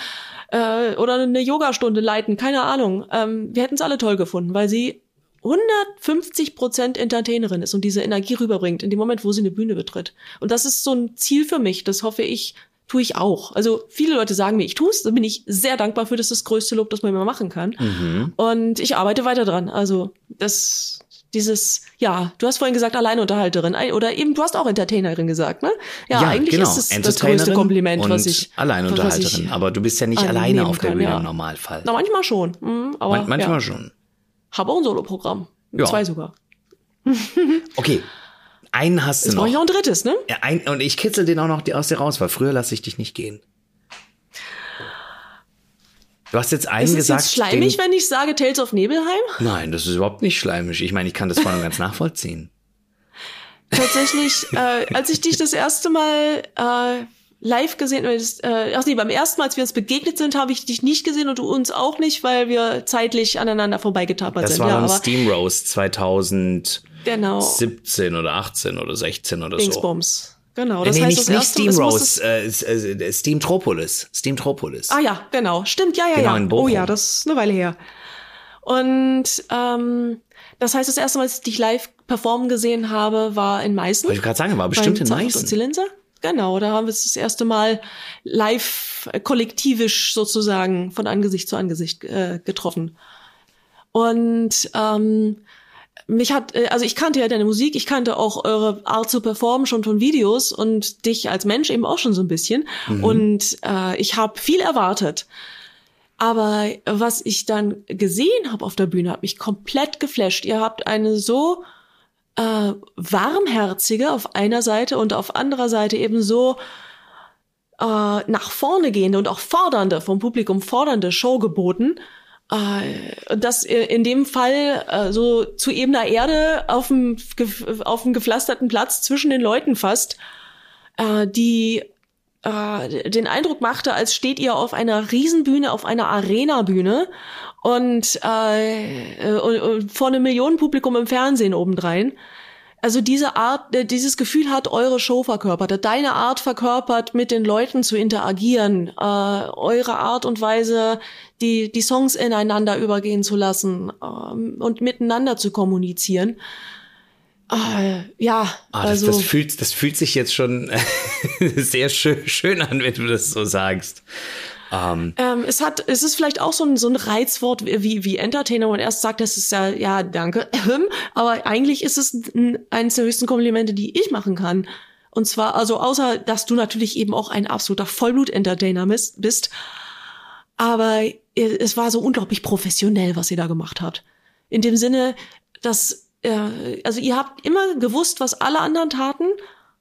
äh, oder eine Yogastunde leiten, keine Ahnung. Ähm, wir hätten es alle toll gefunden, weil sie 150 Prozent Entertainerin ist und diese Energie rüberbringt in dem Moment, wo sie eine Bühne betritt. Und das ist so ein Ziel für mich. Das hoffe ich, tue ich auch. Also viele Leute sagen mir, ich tue es. Da bin ich sehr dankbar für. Das ist das größte Lob, das man immer machen kann. Mhm. Und ich arbeite weiter dran. Also das, dieses, ja, du hast vorhin gesagt Alleinunterhalterin ein- oder eben du hast auch Entertainerin gesagt, ne? Ja, eigentlich ist es das größte Kompliment, was ich Alleinunterhalterin. was ich aber du bist ja nicht alleine auf der kann, Bühne ja. im Normalfall. Na, manchmal schon. Mhm, aber Man, manchmal ja. schon. Habe auch ein Soloprogramm. Ja. Zwei sogar. Okay, einen hast Jetzt du brauche ich noch. noch ein drittes, ne? Ja, ein, und ich kitzel den auch noch aus dir raus, weil früher lasse ich dich nicht gehen. Du hast jetzt einen Ist es gesagt. jetzt schleimig, den, wenn ich sage Tales of Nebelheim? Nein, das ist überhaupt nicht schleimig. Ich meine, ich kann das voll und ganz nachvollziehen. Tatsächlich, äh, als ich dich das erste Mal äh, live gesehen, äh, das, äh, ach nee, beim ersten Mal, als wir uns begegnet sind, habe ich dich nicht gesehen und du uns auch nicht, weil wir zeitlich aneinander vorbeigetappert Das sind. war ja, beim Steam Roast 2017 genau, oder 18 oder 16 oder so. Dingsbums. Genau, das nee, heißt, nicht, das nicht erste Steam es muss Roast, äh, es- äh, Steamtropolis. Steamtropolis. Ah ja, genau. Stimmt, ja, ja, Genau, ja. in Bochum. Oh ja, das ist eine Weile her. Und ähm, das heißt, das erste Mal, als ich dich live performen gesehen habe, war in Meißen. Wollte ich gerade sagen, war bestimmt in Meißen. Zylinser. Genau, da haben wir es das erste Mal live, äh, kollektivisch sozusagen von Angesicht zu Angesicht äh, getroffen. Und ähm, mich hat, äh, also ich kannte ja deine Musik, ich kannte auch eure Art zu performen schon von Videos und dich als Mensch eben auch schon so ein bisschen. Und äh, ich habe viel erwartet. Aber was ich dann gesehen habe auf der Bühne, hat mich komplett geflasht. Ihr habt eine so äh, warmherzige auf einer Seite und auf anderer Seite eben so äh, nach vorne gehende und auch fordernde, vom Publikum fordernde Show geboten. Äh, das in dem Fall äh, so zu ebener Erde auf dem, auf dem gepflasterten Platz zwischen den Leuten fast, äh, die den Eindruck machte, als steht ihr auf einer Riesenbühne, auf einer Arena-Bühne und, und, und vor einem Millionenpublikum im Fernsehen obendrein. Also diese Art, äh, dieses Gefühl hat eure Show verkörpert, hat deine Art verkörpert, mit den Leuten zu interagieren, äh, eure Art und Weise, die, die Songs ineinander übergehen zu lassen ähm, und miteinander zu kommunizieren. Äh, ja, Ah, das, also das, fühlt, das fühlt sich jetzt schon sehr schön, schön an, wenn du das so sagst. Ähm, Ähm, es hat, es ist vielleicht auch so ein, so ein Reizwort wie, wie Entertainer, wo man erst sagt, das ist ja, ja, danke, aber eigentlich ist es ein, eines der höchsten Komplimente, die ich machen kann. Und zwar, also außer, dass du natürlich eben auch ein absoluter Vollblut-Entertainer bist, bist, aber es war so unglaublich professionell, was ihr da gemacht habt. In dem Sinne, dass, äh, also ihr habt immer gewusst, was alle anderen taten,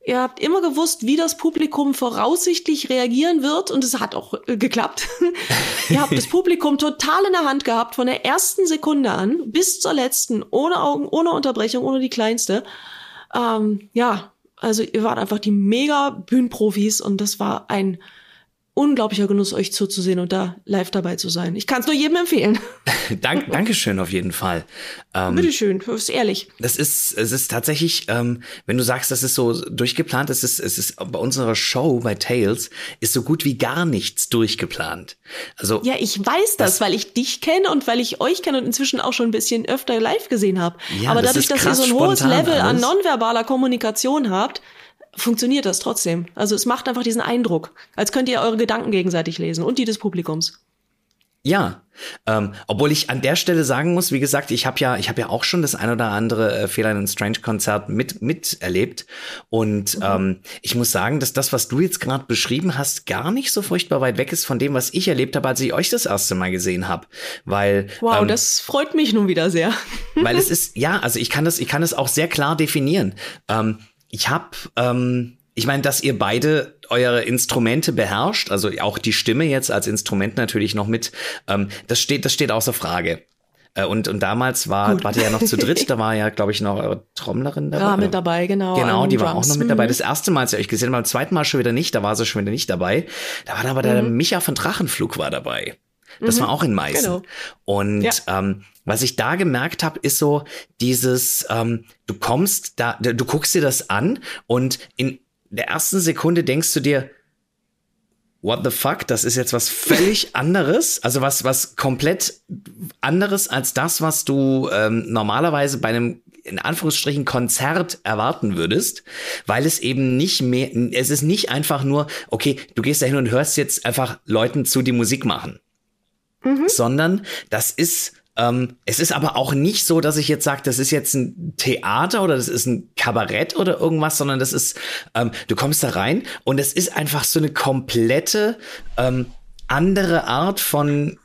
Ihr habt immer gewusst, wie das Publikum voraussichtlich reagieren wird und es hat auch äh, geklappt. Ihr habt das Publikum total in der Hand gehabt, von der ersten Sekunde an bis zur letzten, ohne Augen, ohne Unterbrechung, ohne die kleinste. Ähm, ja, also ihr wart einfach die mega Bühnenprofis und das war ein unglaublicher Genuss, euch zuzusehen und da live dabei zu sein. Ich kann es nur jedem empfehlen. dank, Dankeschön auf jeden Fall. Ähm, Bitteschön, das ist ehrlich. Das ist, es ist tatsächlich, ähm, wenn du sagst, das ist so durchgeplant, es ist, es ist bei unserer Show bei Tales ist so gut wie gar nichts durchgeplant. Also Ja, ich weiß das, weil ich dich kenne und weil ich euch kenne und inzwischen auch schon ein bisschen öfter live gesehen habe. Ja, Aber das dadurch, ist dass ihr so ein hohes Level an alles. nonverbaler Kommunikation habt, funktioniert das trotzdem. Also es macht einfach diesen Eindruck, als könnt ihr eure Gedanken gegenseitig lesen und die des Publikums. Ja, ähm, obwohl ich an der Stelle sagen muss, wie gesagt, ich habe ja, ich habe ja auch schon das ein oder andere äh, Fehler in einem Strange-Konzert mit miterlebt und mhm. ähm, ich muss sagen, dass das, was du jetzt gerade beschrieben hast, gar nicht so furchtbar weit weg ist von dem, was ich erlebt habe, als ich euch das erste Mal gesehen habe, weil wow, ähm, das freut mich nun wieder sehr, weil es ist ja, also ich kann das, ich kann das auch sehr klar definieren. Ähm, ich habe ähm, ich meine, dass ihr beide eure Instrumente beherrscht, also auch die Stimme jetzt als Instrument natürlich noch mit, ähm, das steht, das steht außer Frage. Äh, und, und damals war, wart ihr ja noch zu dritt, da war ja, glaube ich, noch eure Trommlerin dabei. Ja, mit dabei, genau. Genau, die war auch noch mit dabei. Das erste Mal, als ihr euch gesehen habt, beim zweiten Mal schon wieder nicht, da war sie schon wieder nicht dabei. Da war aber der mhm. Micha von Drachenflug war dabei. Das mhm, war auch in Meißen. Genau. Und ja. ähm, was ich da gemerkt habe, ist so dieses, ähm, du kommst da, du guckst dir das an und in der ersten Sekunde denkst du dir, what the fuck, das ist jetzt was völlig anderes, also was, was komplett anderes als das, was du ähm, normalerweise bei einem in Anführungsstrichen Konzert erwarten würdest, weil es eben nicht mehr, es ist nicht einfach nur, okay, du gehst da hin und hörst jetzt einfach Leuten zu, die Musik machen, mhm. sondern das ist ähm, es ist aber auch nicht so, dass ich jetzt sage, das ist jetzt ein Theater oder das ist ein Kabarett oder irgendwas, sondern das ist, ähm, du kommst da rein und es ist einfach so eine komplette ähm, andere Art von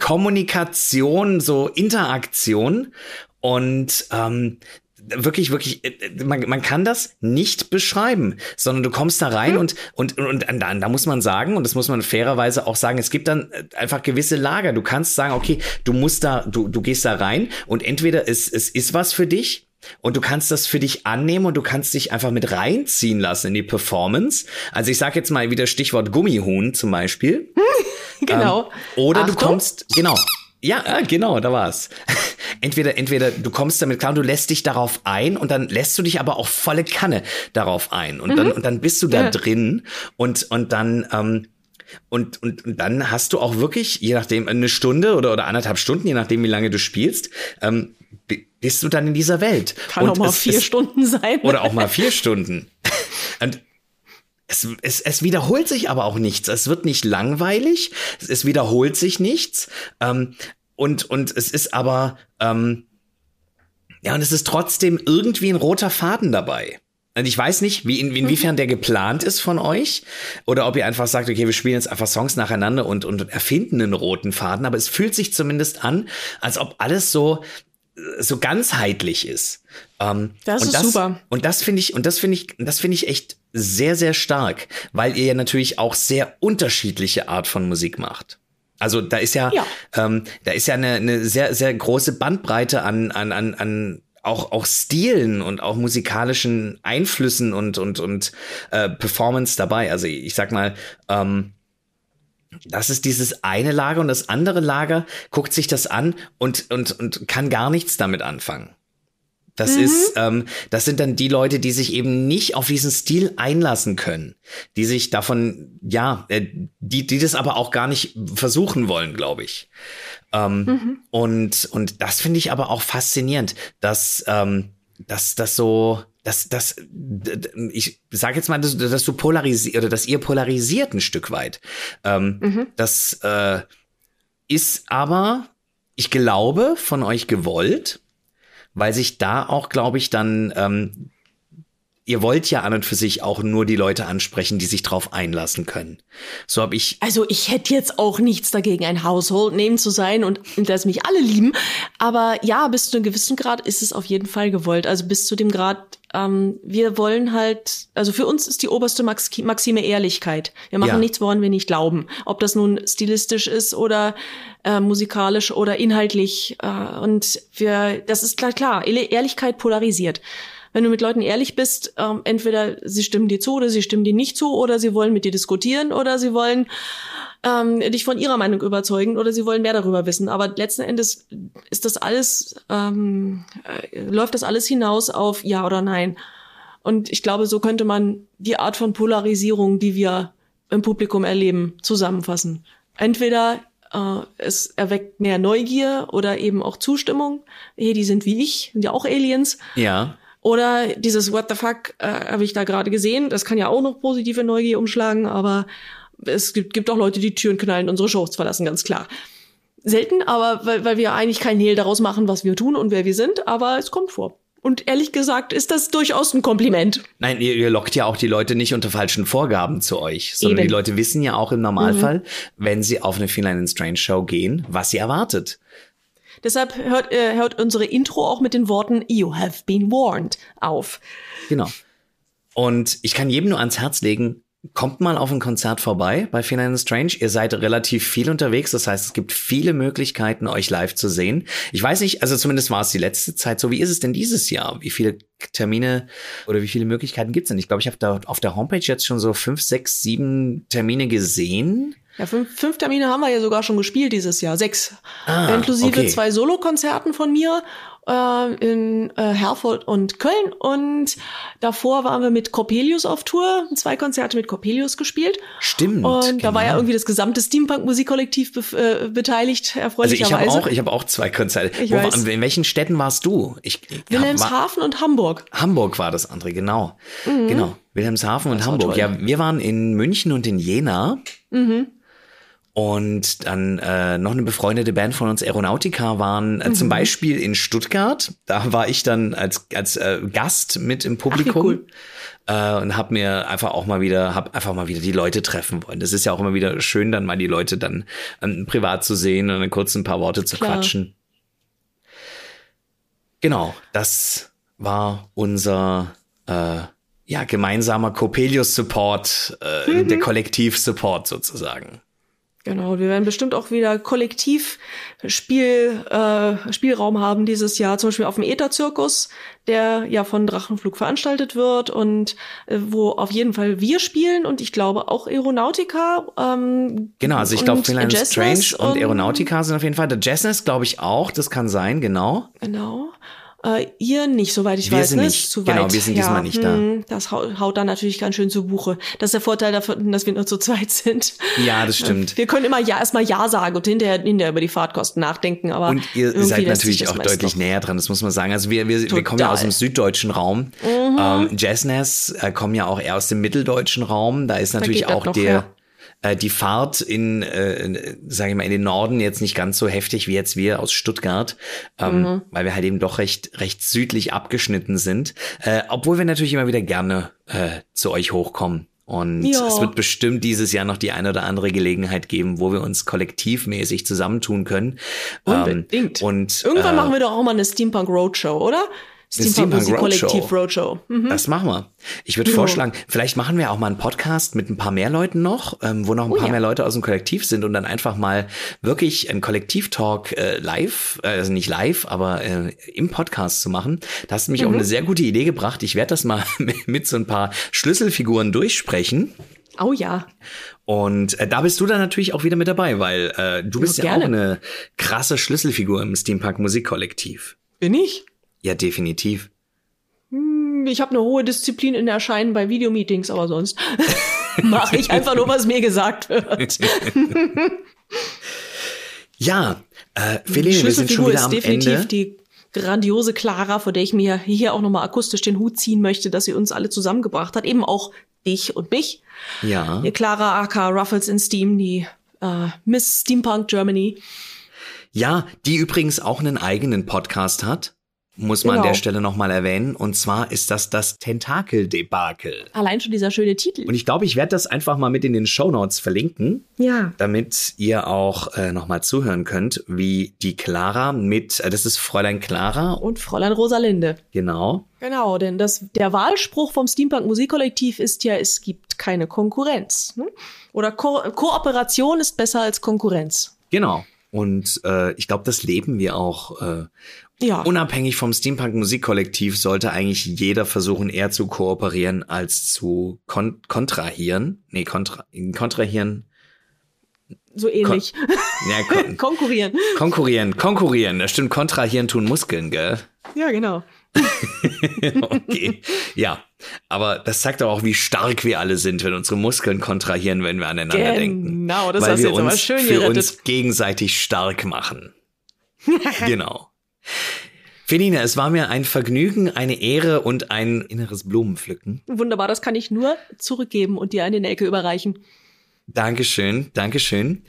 Kommunikation, so Interaktion. Und ähm, wirklich, wirklich, äh, man, man kann das nicht beschreiben, sondern du kommst da rein mhm. und, und, und, und dann, da muss man sagen, und das muss man fairerweise auch sagen, es gibt dann äh, einfach gewisse Lager. Du kannst sagen, okay, du musst da, du, du gehst da rein und entweder es, es ist was für dich, und du kannst das für dich annehmen und du kannst dich einfach mit reinziehen lassen in die Performance. Also ich sage jetzt mal wieder Stichwort Gummihuhn zum Beispiel. genau. Ähm, oder Achtung. du kommst, genau, ja, genau, da war's. Entweder, entweder du kommst damit klar und du lässt dich darauf ein und dann lässt du dich aber auch volle Kanne darauf ein und mhm. dann und dann bist du da ja. drin und und dann ähm, und, und, und dann hast du auch wirklich, je nachdem, eine Stunde oder, oder anderthalb Stunden, je nachdem, wie lange du spielst, ähm, bist du dann in dieser Welt. Kann und auch mal es, vier es, Stunden sein. Oder auch mal vier Stunden. Es, es, es wiederholt sich aber auch nichts. Es wird nicht langweilig, es, es wiederholt sich nichts. Ähm, und, und es ist aber, ähm, ja, und es ist trotzdem irgendwie ein roter Faden dabei. Und ich weiß nicht, wie in, inwiefern der geplant ist von euch oder ob ihr einfach sagt, okay, wir spielen jetzt einfach Songs nacheinander und, und erfinden einen roten Faden, aber es fühlt sich zumindest an, als ob alles so so ganzheitlich ist. Ähm, das ist das, super. Und das finde ich, und das finde ich, das finde ich echt sehr, sehr stark, weil ihr ja natürlich auch sehr unterschiedliche Art von Musik macht. Also da ist ja, ja. Ähm, da ist ja eine, eine sehr, sehr große Bandbreite an, an, an, an auch, auch Stilen und auch musikalischen Einflüssen und, und, und äh, Performance dabei. Also ich sag mal, ähm, das ist dieses eine Lager und das andere Lager guckt sich das an und, und, und kann gar nichts damit anfangen. Das mhm. ist, ähm, das sind dann die Leute, die sich eben nicht auf diesen Stil einlassen können, die sich davon, ja, äh, die, die das aber auch gar nicht versuchen wollen, glaube ich. Ähm, mhm. Und und das finde ich aber auch faszinierend, dass ähm, dass das so dass, dass ich sage jetzt mal, dass, dass du polarisiert oder dass ihr polarisiert ein Stück weit. Ähm, mhm. Das äh, ist aber, ich glaube, von euch gewollt, weil sich da auch, glaube ich, dann ähm, ihr wollt ja an und für sich auch nur die Leute ansprechen, die sich drauf einlassen können. So habe ich. Also ich hätte jetzt auch nichts dagegen, ein Household Name zu sein und dass mich alle lieben. Aber ja, bis zu einem gewissen Grad ist es auf jeden Fall gewollt. Also bis zu dem Grad, ähm, wir wollen halt, also für uns ist die oberste Max Maxime Ehrlichkeit. Wir machen ja. nichts, woran wir nicht glauben. Ob das nun stilistisch ist oder äh, musikalisch oder inhaltlich. Äh, und wir, das ist klar, klar, Ehrlichkeit polarisiert wenn du mit Leuten ehrlich bist, ähm, entweder sie stimmen dir zu oder sie stimmen dir nicht zu oder sie wollen mit dir diskutieren oder sie wollen ähm, dich von ihrer Meinung überzeugen oder sie wollen mehr darüber wissen. Aber letzten Endes ist das alles, ähm, äh, läuft das alles hinaus auf Ja oder Nein. Und ich glaube, so könnte man die Art von Polarisierung, die wir im Publikum erleben, zusammenfassen. Entweder äh, es erweckt mehr Neugier oder eben auch Zustimmung. Hey, die sind wie ich, sind ja auch Aliens. Ja. Oder dieses What the fuck äh, habe ich da gerade gesehen. Das kann ja auch noch positive Neugier umschlagen, aber es gibt, gibt auch Leute, die Türen knallen, unsere Shows verlassen, ganz klar. Selten, aber weil, weil wir eigentlich keinen Hehl daraus machen, was wir tun und wer wir sind, aber es kommt vor. Und ehrlich gesagt ist das durchaus ein Kompliment. Nein, ihr, ihr lockt ja auch die Leute nicht unter falschen Vorgaben zu euch, sondern Eben. die Leute wissen ja auch im Normalfall, wenn sie auf eine Feline and Strange Show gehen, was sie erwartet. Deshalb hört, äh, hört unsere Intro auch mit den Worten You have been warned auf. Genau. Und ich kann jedem nur ans Herz legen, kommt mal auf ein Konzert vorbei bei Feline and Strange. Ihr seid relativ viel unterwegs, das heißt, es gibt viele Möglichkeiten, euch live zu sehen. Ich weiß nicht, also zumindest war es die letzte Zeit so. Wie ist es denn dieses Jahr? Wie viele Termine oder wie viele Möglichkeiten gibt es denn? Ich glaube, ich habe da auf der Homepage jetzt schon so fünf, sechs, sieben Termine gesehen. Ja, fünf, fünf Termine haben wir ja sogar schon gespielt dieses Jahr. Sechs. Ah, Inklusive okay. zwei Solokonzerten von mir äh, in äh, Herford und Köln. Und davor waren wir mit Coppelius auf Tour. Zwei Konzerte mit Coppelius gespielt. Stimmt. Und da war ja genau. irgendwie das gesamte Steampunk-Musikkollektiv be äh, beteiligt, Also erfreulicherweise. ich habe auch, ich habe auch zwei Konzerte. Ich Wo, weiß. in welchen Städten warst du? Ich, ich war, Wilhelmshaven und Hamburg. Hamburg war das andere, genau. Genau. Wilhelmshaven und Mhm. war Hamburg. toll. Ja, wir waren in München und in Jena. Mhm. Und dann äh, noch eine befreundete Band von uns, Aeronautica, waren äh, Mhm. zum Beispiel in Stuttgart. Da war ich dann als, als äh, Gast mit im Publikum. cool. Äh, und hab mir einfach auch mal wieder, hab einfach mal wieder die Leute treffen wollen. Das ist ja auch immer wieder schön, dann mal die Leute dann ähm, privat zu sehen und dann kurz ein paar Worte zu Klar. quatschen. Genau, das war unser äh, ja, gemeinsamer Coppelius-Support, äh, Mhm. der Kollektiv-Support sozusagen. Genau, wir werden bestimmt auch wieder kollektiv Spiel, äh, Spielraum haben dieses Jahr, zum Beispiel auf dem Äther-Zirkus, der ja von Drachenflug veranstaltet wird und äh, wo auf jeden Fall wir spielen und ich glaube auch Aeronautica. Ähm, Genau, also ich glaube, und Finland Strange und Aeronautica sind auf jeden Fall. Der Jazzness glaube ich auch, das kann sein, genau. Genau. Äh, ihr nicht, soweit ich Wir weiß. sind ne? nicht. Ist zu Genau, weit. wir sind diesmal nicht da. hm, Das haut, dann natürlich ganz schön zu Buche. Das ist der Vorteil davon, dass wir nur zu zweit sind. Ja, das stimmt. Wir können immer ja erstmal Ja sagen und hinterher, hinterher über die Fahrtkosten nachdenken, aber Und ihr seid natürlich auch deutlich noch. näher dran, das muss man sagen. Also wir, wir, wir kommen ja. Mhm. aus dem süddeutschen Raum. Ähm, Jazzness äh, kommen ja auch eher aus dem mitteldeutschen Raum. Da ist natürlich das auch noch, der ja. Äh, die Fahrt in, äh, sage ich mal, in den Norden jetzt nicht ganz so heftig wie jetzt wir aus Stuttgart, ähm, Mhm. weil wir halt eben doch recht recht südlich abgeschnitten sind. Äh, obwohl wir natürlich immer wieder gerne äh, zu euch hochkommen. Und Ja. es wird bestimmt dieses Jahr noch die eine oder andere Gelegenheit geben, wo wir uns kollektivmäßig zusammentun können. Unbedingt. Ähm, und Irgendwann äh, machen wir doch auch mal eine Steampunk Roadshow, oder? Steampunk Steampunk Musik Roadshow. Kollektiv Roadshow. Mhm. Das machen wir. Ich würde Ja. vorschlagen, vielleicht machen wir auch mal einen Podcast mit ein paar mehr Leuten noch, ähm, wo noch ein Oh paar ja. mehr Leute aus dem Kollektiv sind und dann einfach mal wirklich einen Kollektiv-Talk äh, live, äh, also nicht live, aber äh, im Podcast zu machen. Da hast du mich auf Mhm. eine sehr gute Idee gebracht. Ich werde das mal mit, so ein paar Schlüsselfiguren durchsprechen. Oh ja. Und äh, da bist du dann natürlich auch wieder mit dabei, weil äh, du bist ja, gerne. auch eine krasse Schlüsselfigur im Steampunk Musikkollektiv. Bin ich? Ja, definitiv. Hm, Ich habe eine hohe Disziplin in Erscheinen bei Videomeetings, aber sonst mache ich einfach nur, was mir gesagt wird. Ja, äh, Feline, wir sind schon Schlüsselfigur wieder ist am definitiv Ende. die grandiose Clara, vor der ich mir hier auch nochmal akustisch den Hut ziehen möchte, dass sie uns alle zusammengebracht hat. Eben auch dich und mich. Ja. Ihr Clara aka Ruffles in Steam, die äh, Miss Steampunk Germany. Ja, die übrigens auch einen eigenen Podcast hat. Muss man an Genau. der Stelle nochmal erwähnen. Und zwar ist das das Tentakel-Debakel. Allein schon dieser schöne Titel. Und ich glaube, ich werde das einfach mal mit in den Shownotes verlinken, ja. damit ihr auch äh, nochmal zuhören könnt, wie die Clara mit, äh, das ist Fräulein Clara, Und Fräulein Rosalinde. genau. Genau, denn das, der Wahlspruch vom Steampunk Musikkollektiv ist ja, es gibt keine Konkurrenz. Ne? Oder Ko Kooperation ist besser als Konkurrenz. Genau. Und äh, ich glaube, das leben wir auch. Äh, Ja. unabhängig vom Steampunk Musikkollektiv sollte eigentlich jeder versuchen, eher zu kooperieren als zu kon kontrahieren. Nee, kontra kontrahieren. so ähnlich. Ja, kon Konkurrieren. konkurrieren, konkurrieren. Das stimmt, kontrahieren tun Muskeln, gell? Ja, genau. Okay. Ja. Aber das zeigt doch auch, wie stark wir alle sind, wenn unsere Muskeln kontrahieren, wenn wir aneinander denken. Genau, das Weil hast du wir jetzt aber schön für gerettet. uns gegenseitig stark machen. genau. Feline, es war mir ein Vergnügen, eine Ehre und ein inneres Blumenpflücken. Wunderbar, das kann ich nur zurückgeben und dir eine Ecke überreichen. Dankeschön, Dankeschön.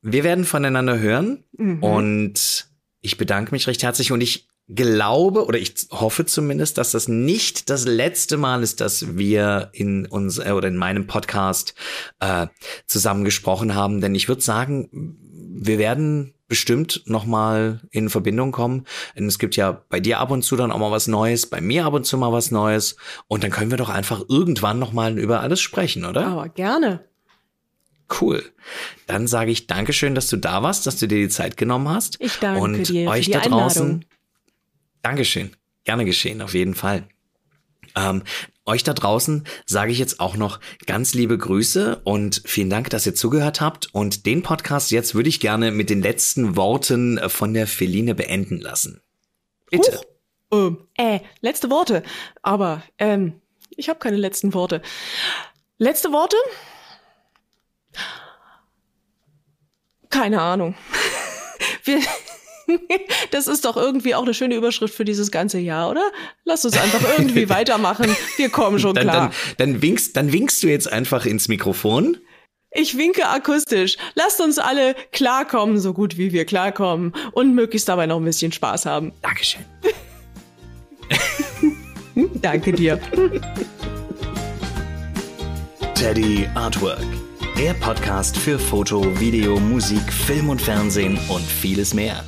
Wir werden voneinander hören mhm. und ich bedanke mich recht herzlich und ich glaube oder ich hoffe zumindest, dass das nicht das letzte Mal ist, dass wir in uns äh, oder in meinem Podcast äh, zusammen gesprochen haben, denn ich würde sagen, wir werden bestimmt noch mal in Verbindung kommen. Denn es gibt ja bei dir ab und zu dann auch mal was Neues, bei mir ab und zu mal was Neues und dann können wir doch einfach irgendwann noch mal über alles sprechen, oder? Aber gerne. Cool. Dann sage ich Dankeschön, dass du da warst, dass du dir die Zeit genommen hast. Ich danke und dir euch für die da draußen. Einladung. Dankeschön. Gerne geschehen, auf jeden Fall. Ähm, euch da draußen sage ich jetzt auch noch ganz liebe Grüße und vielen Dank, dass ihr zugehört habt. Und den Podcast jetzt würde ich gerne mit den letzten Worten von der Feline beenden lassen. Bitte. Huch. Ähm, äh, letzte Worte. Aber ähm, ich habe keine letzten Worte. Letzte Worte? Keine Ahnung. Wir, das ist doch irgendwie auch eine schöne Überschrift für dieses ganze Jahr, oder? Lass uns einfach irgendwie weitermachen. Wir kommen schon Dann, klar. dann, dann, winkst, dann winkst du jetzt einfach ins Mikrofon. Ich winke akustisch. Lasst uns alle klarkommen, so gut wie wir klarkommen. Und möglichst dabei noch ein bisschen Spaß haben. Dankeschön. Danke dir. Teddy Artwork. Der Podcast für Foto, Video, Musik, Film und Fernsehen und vieles mehr.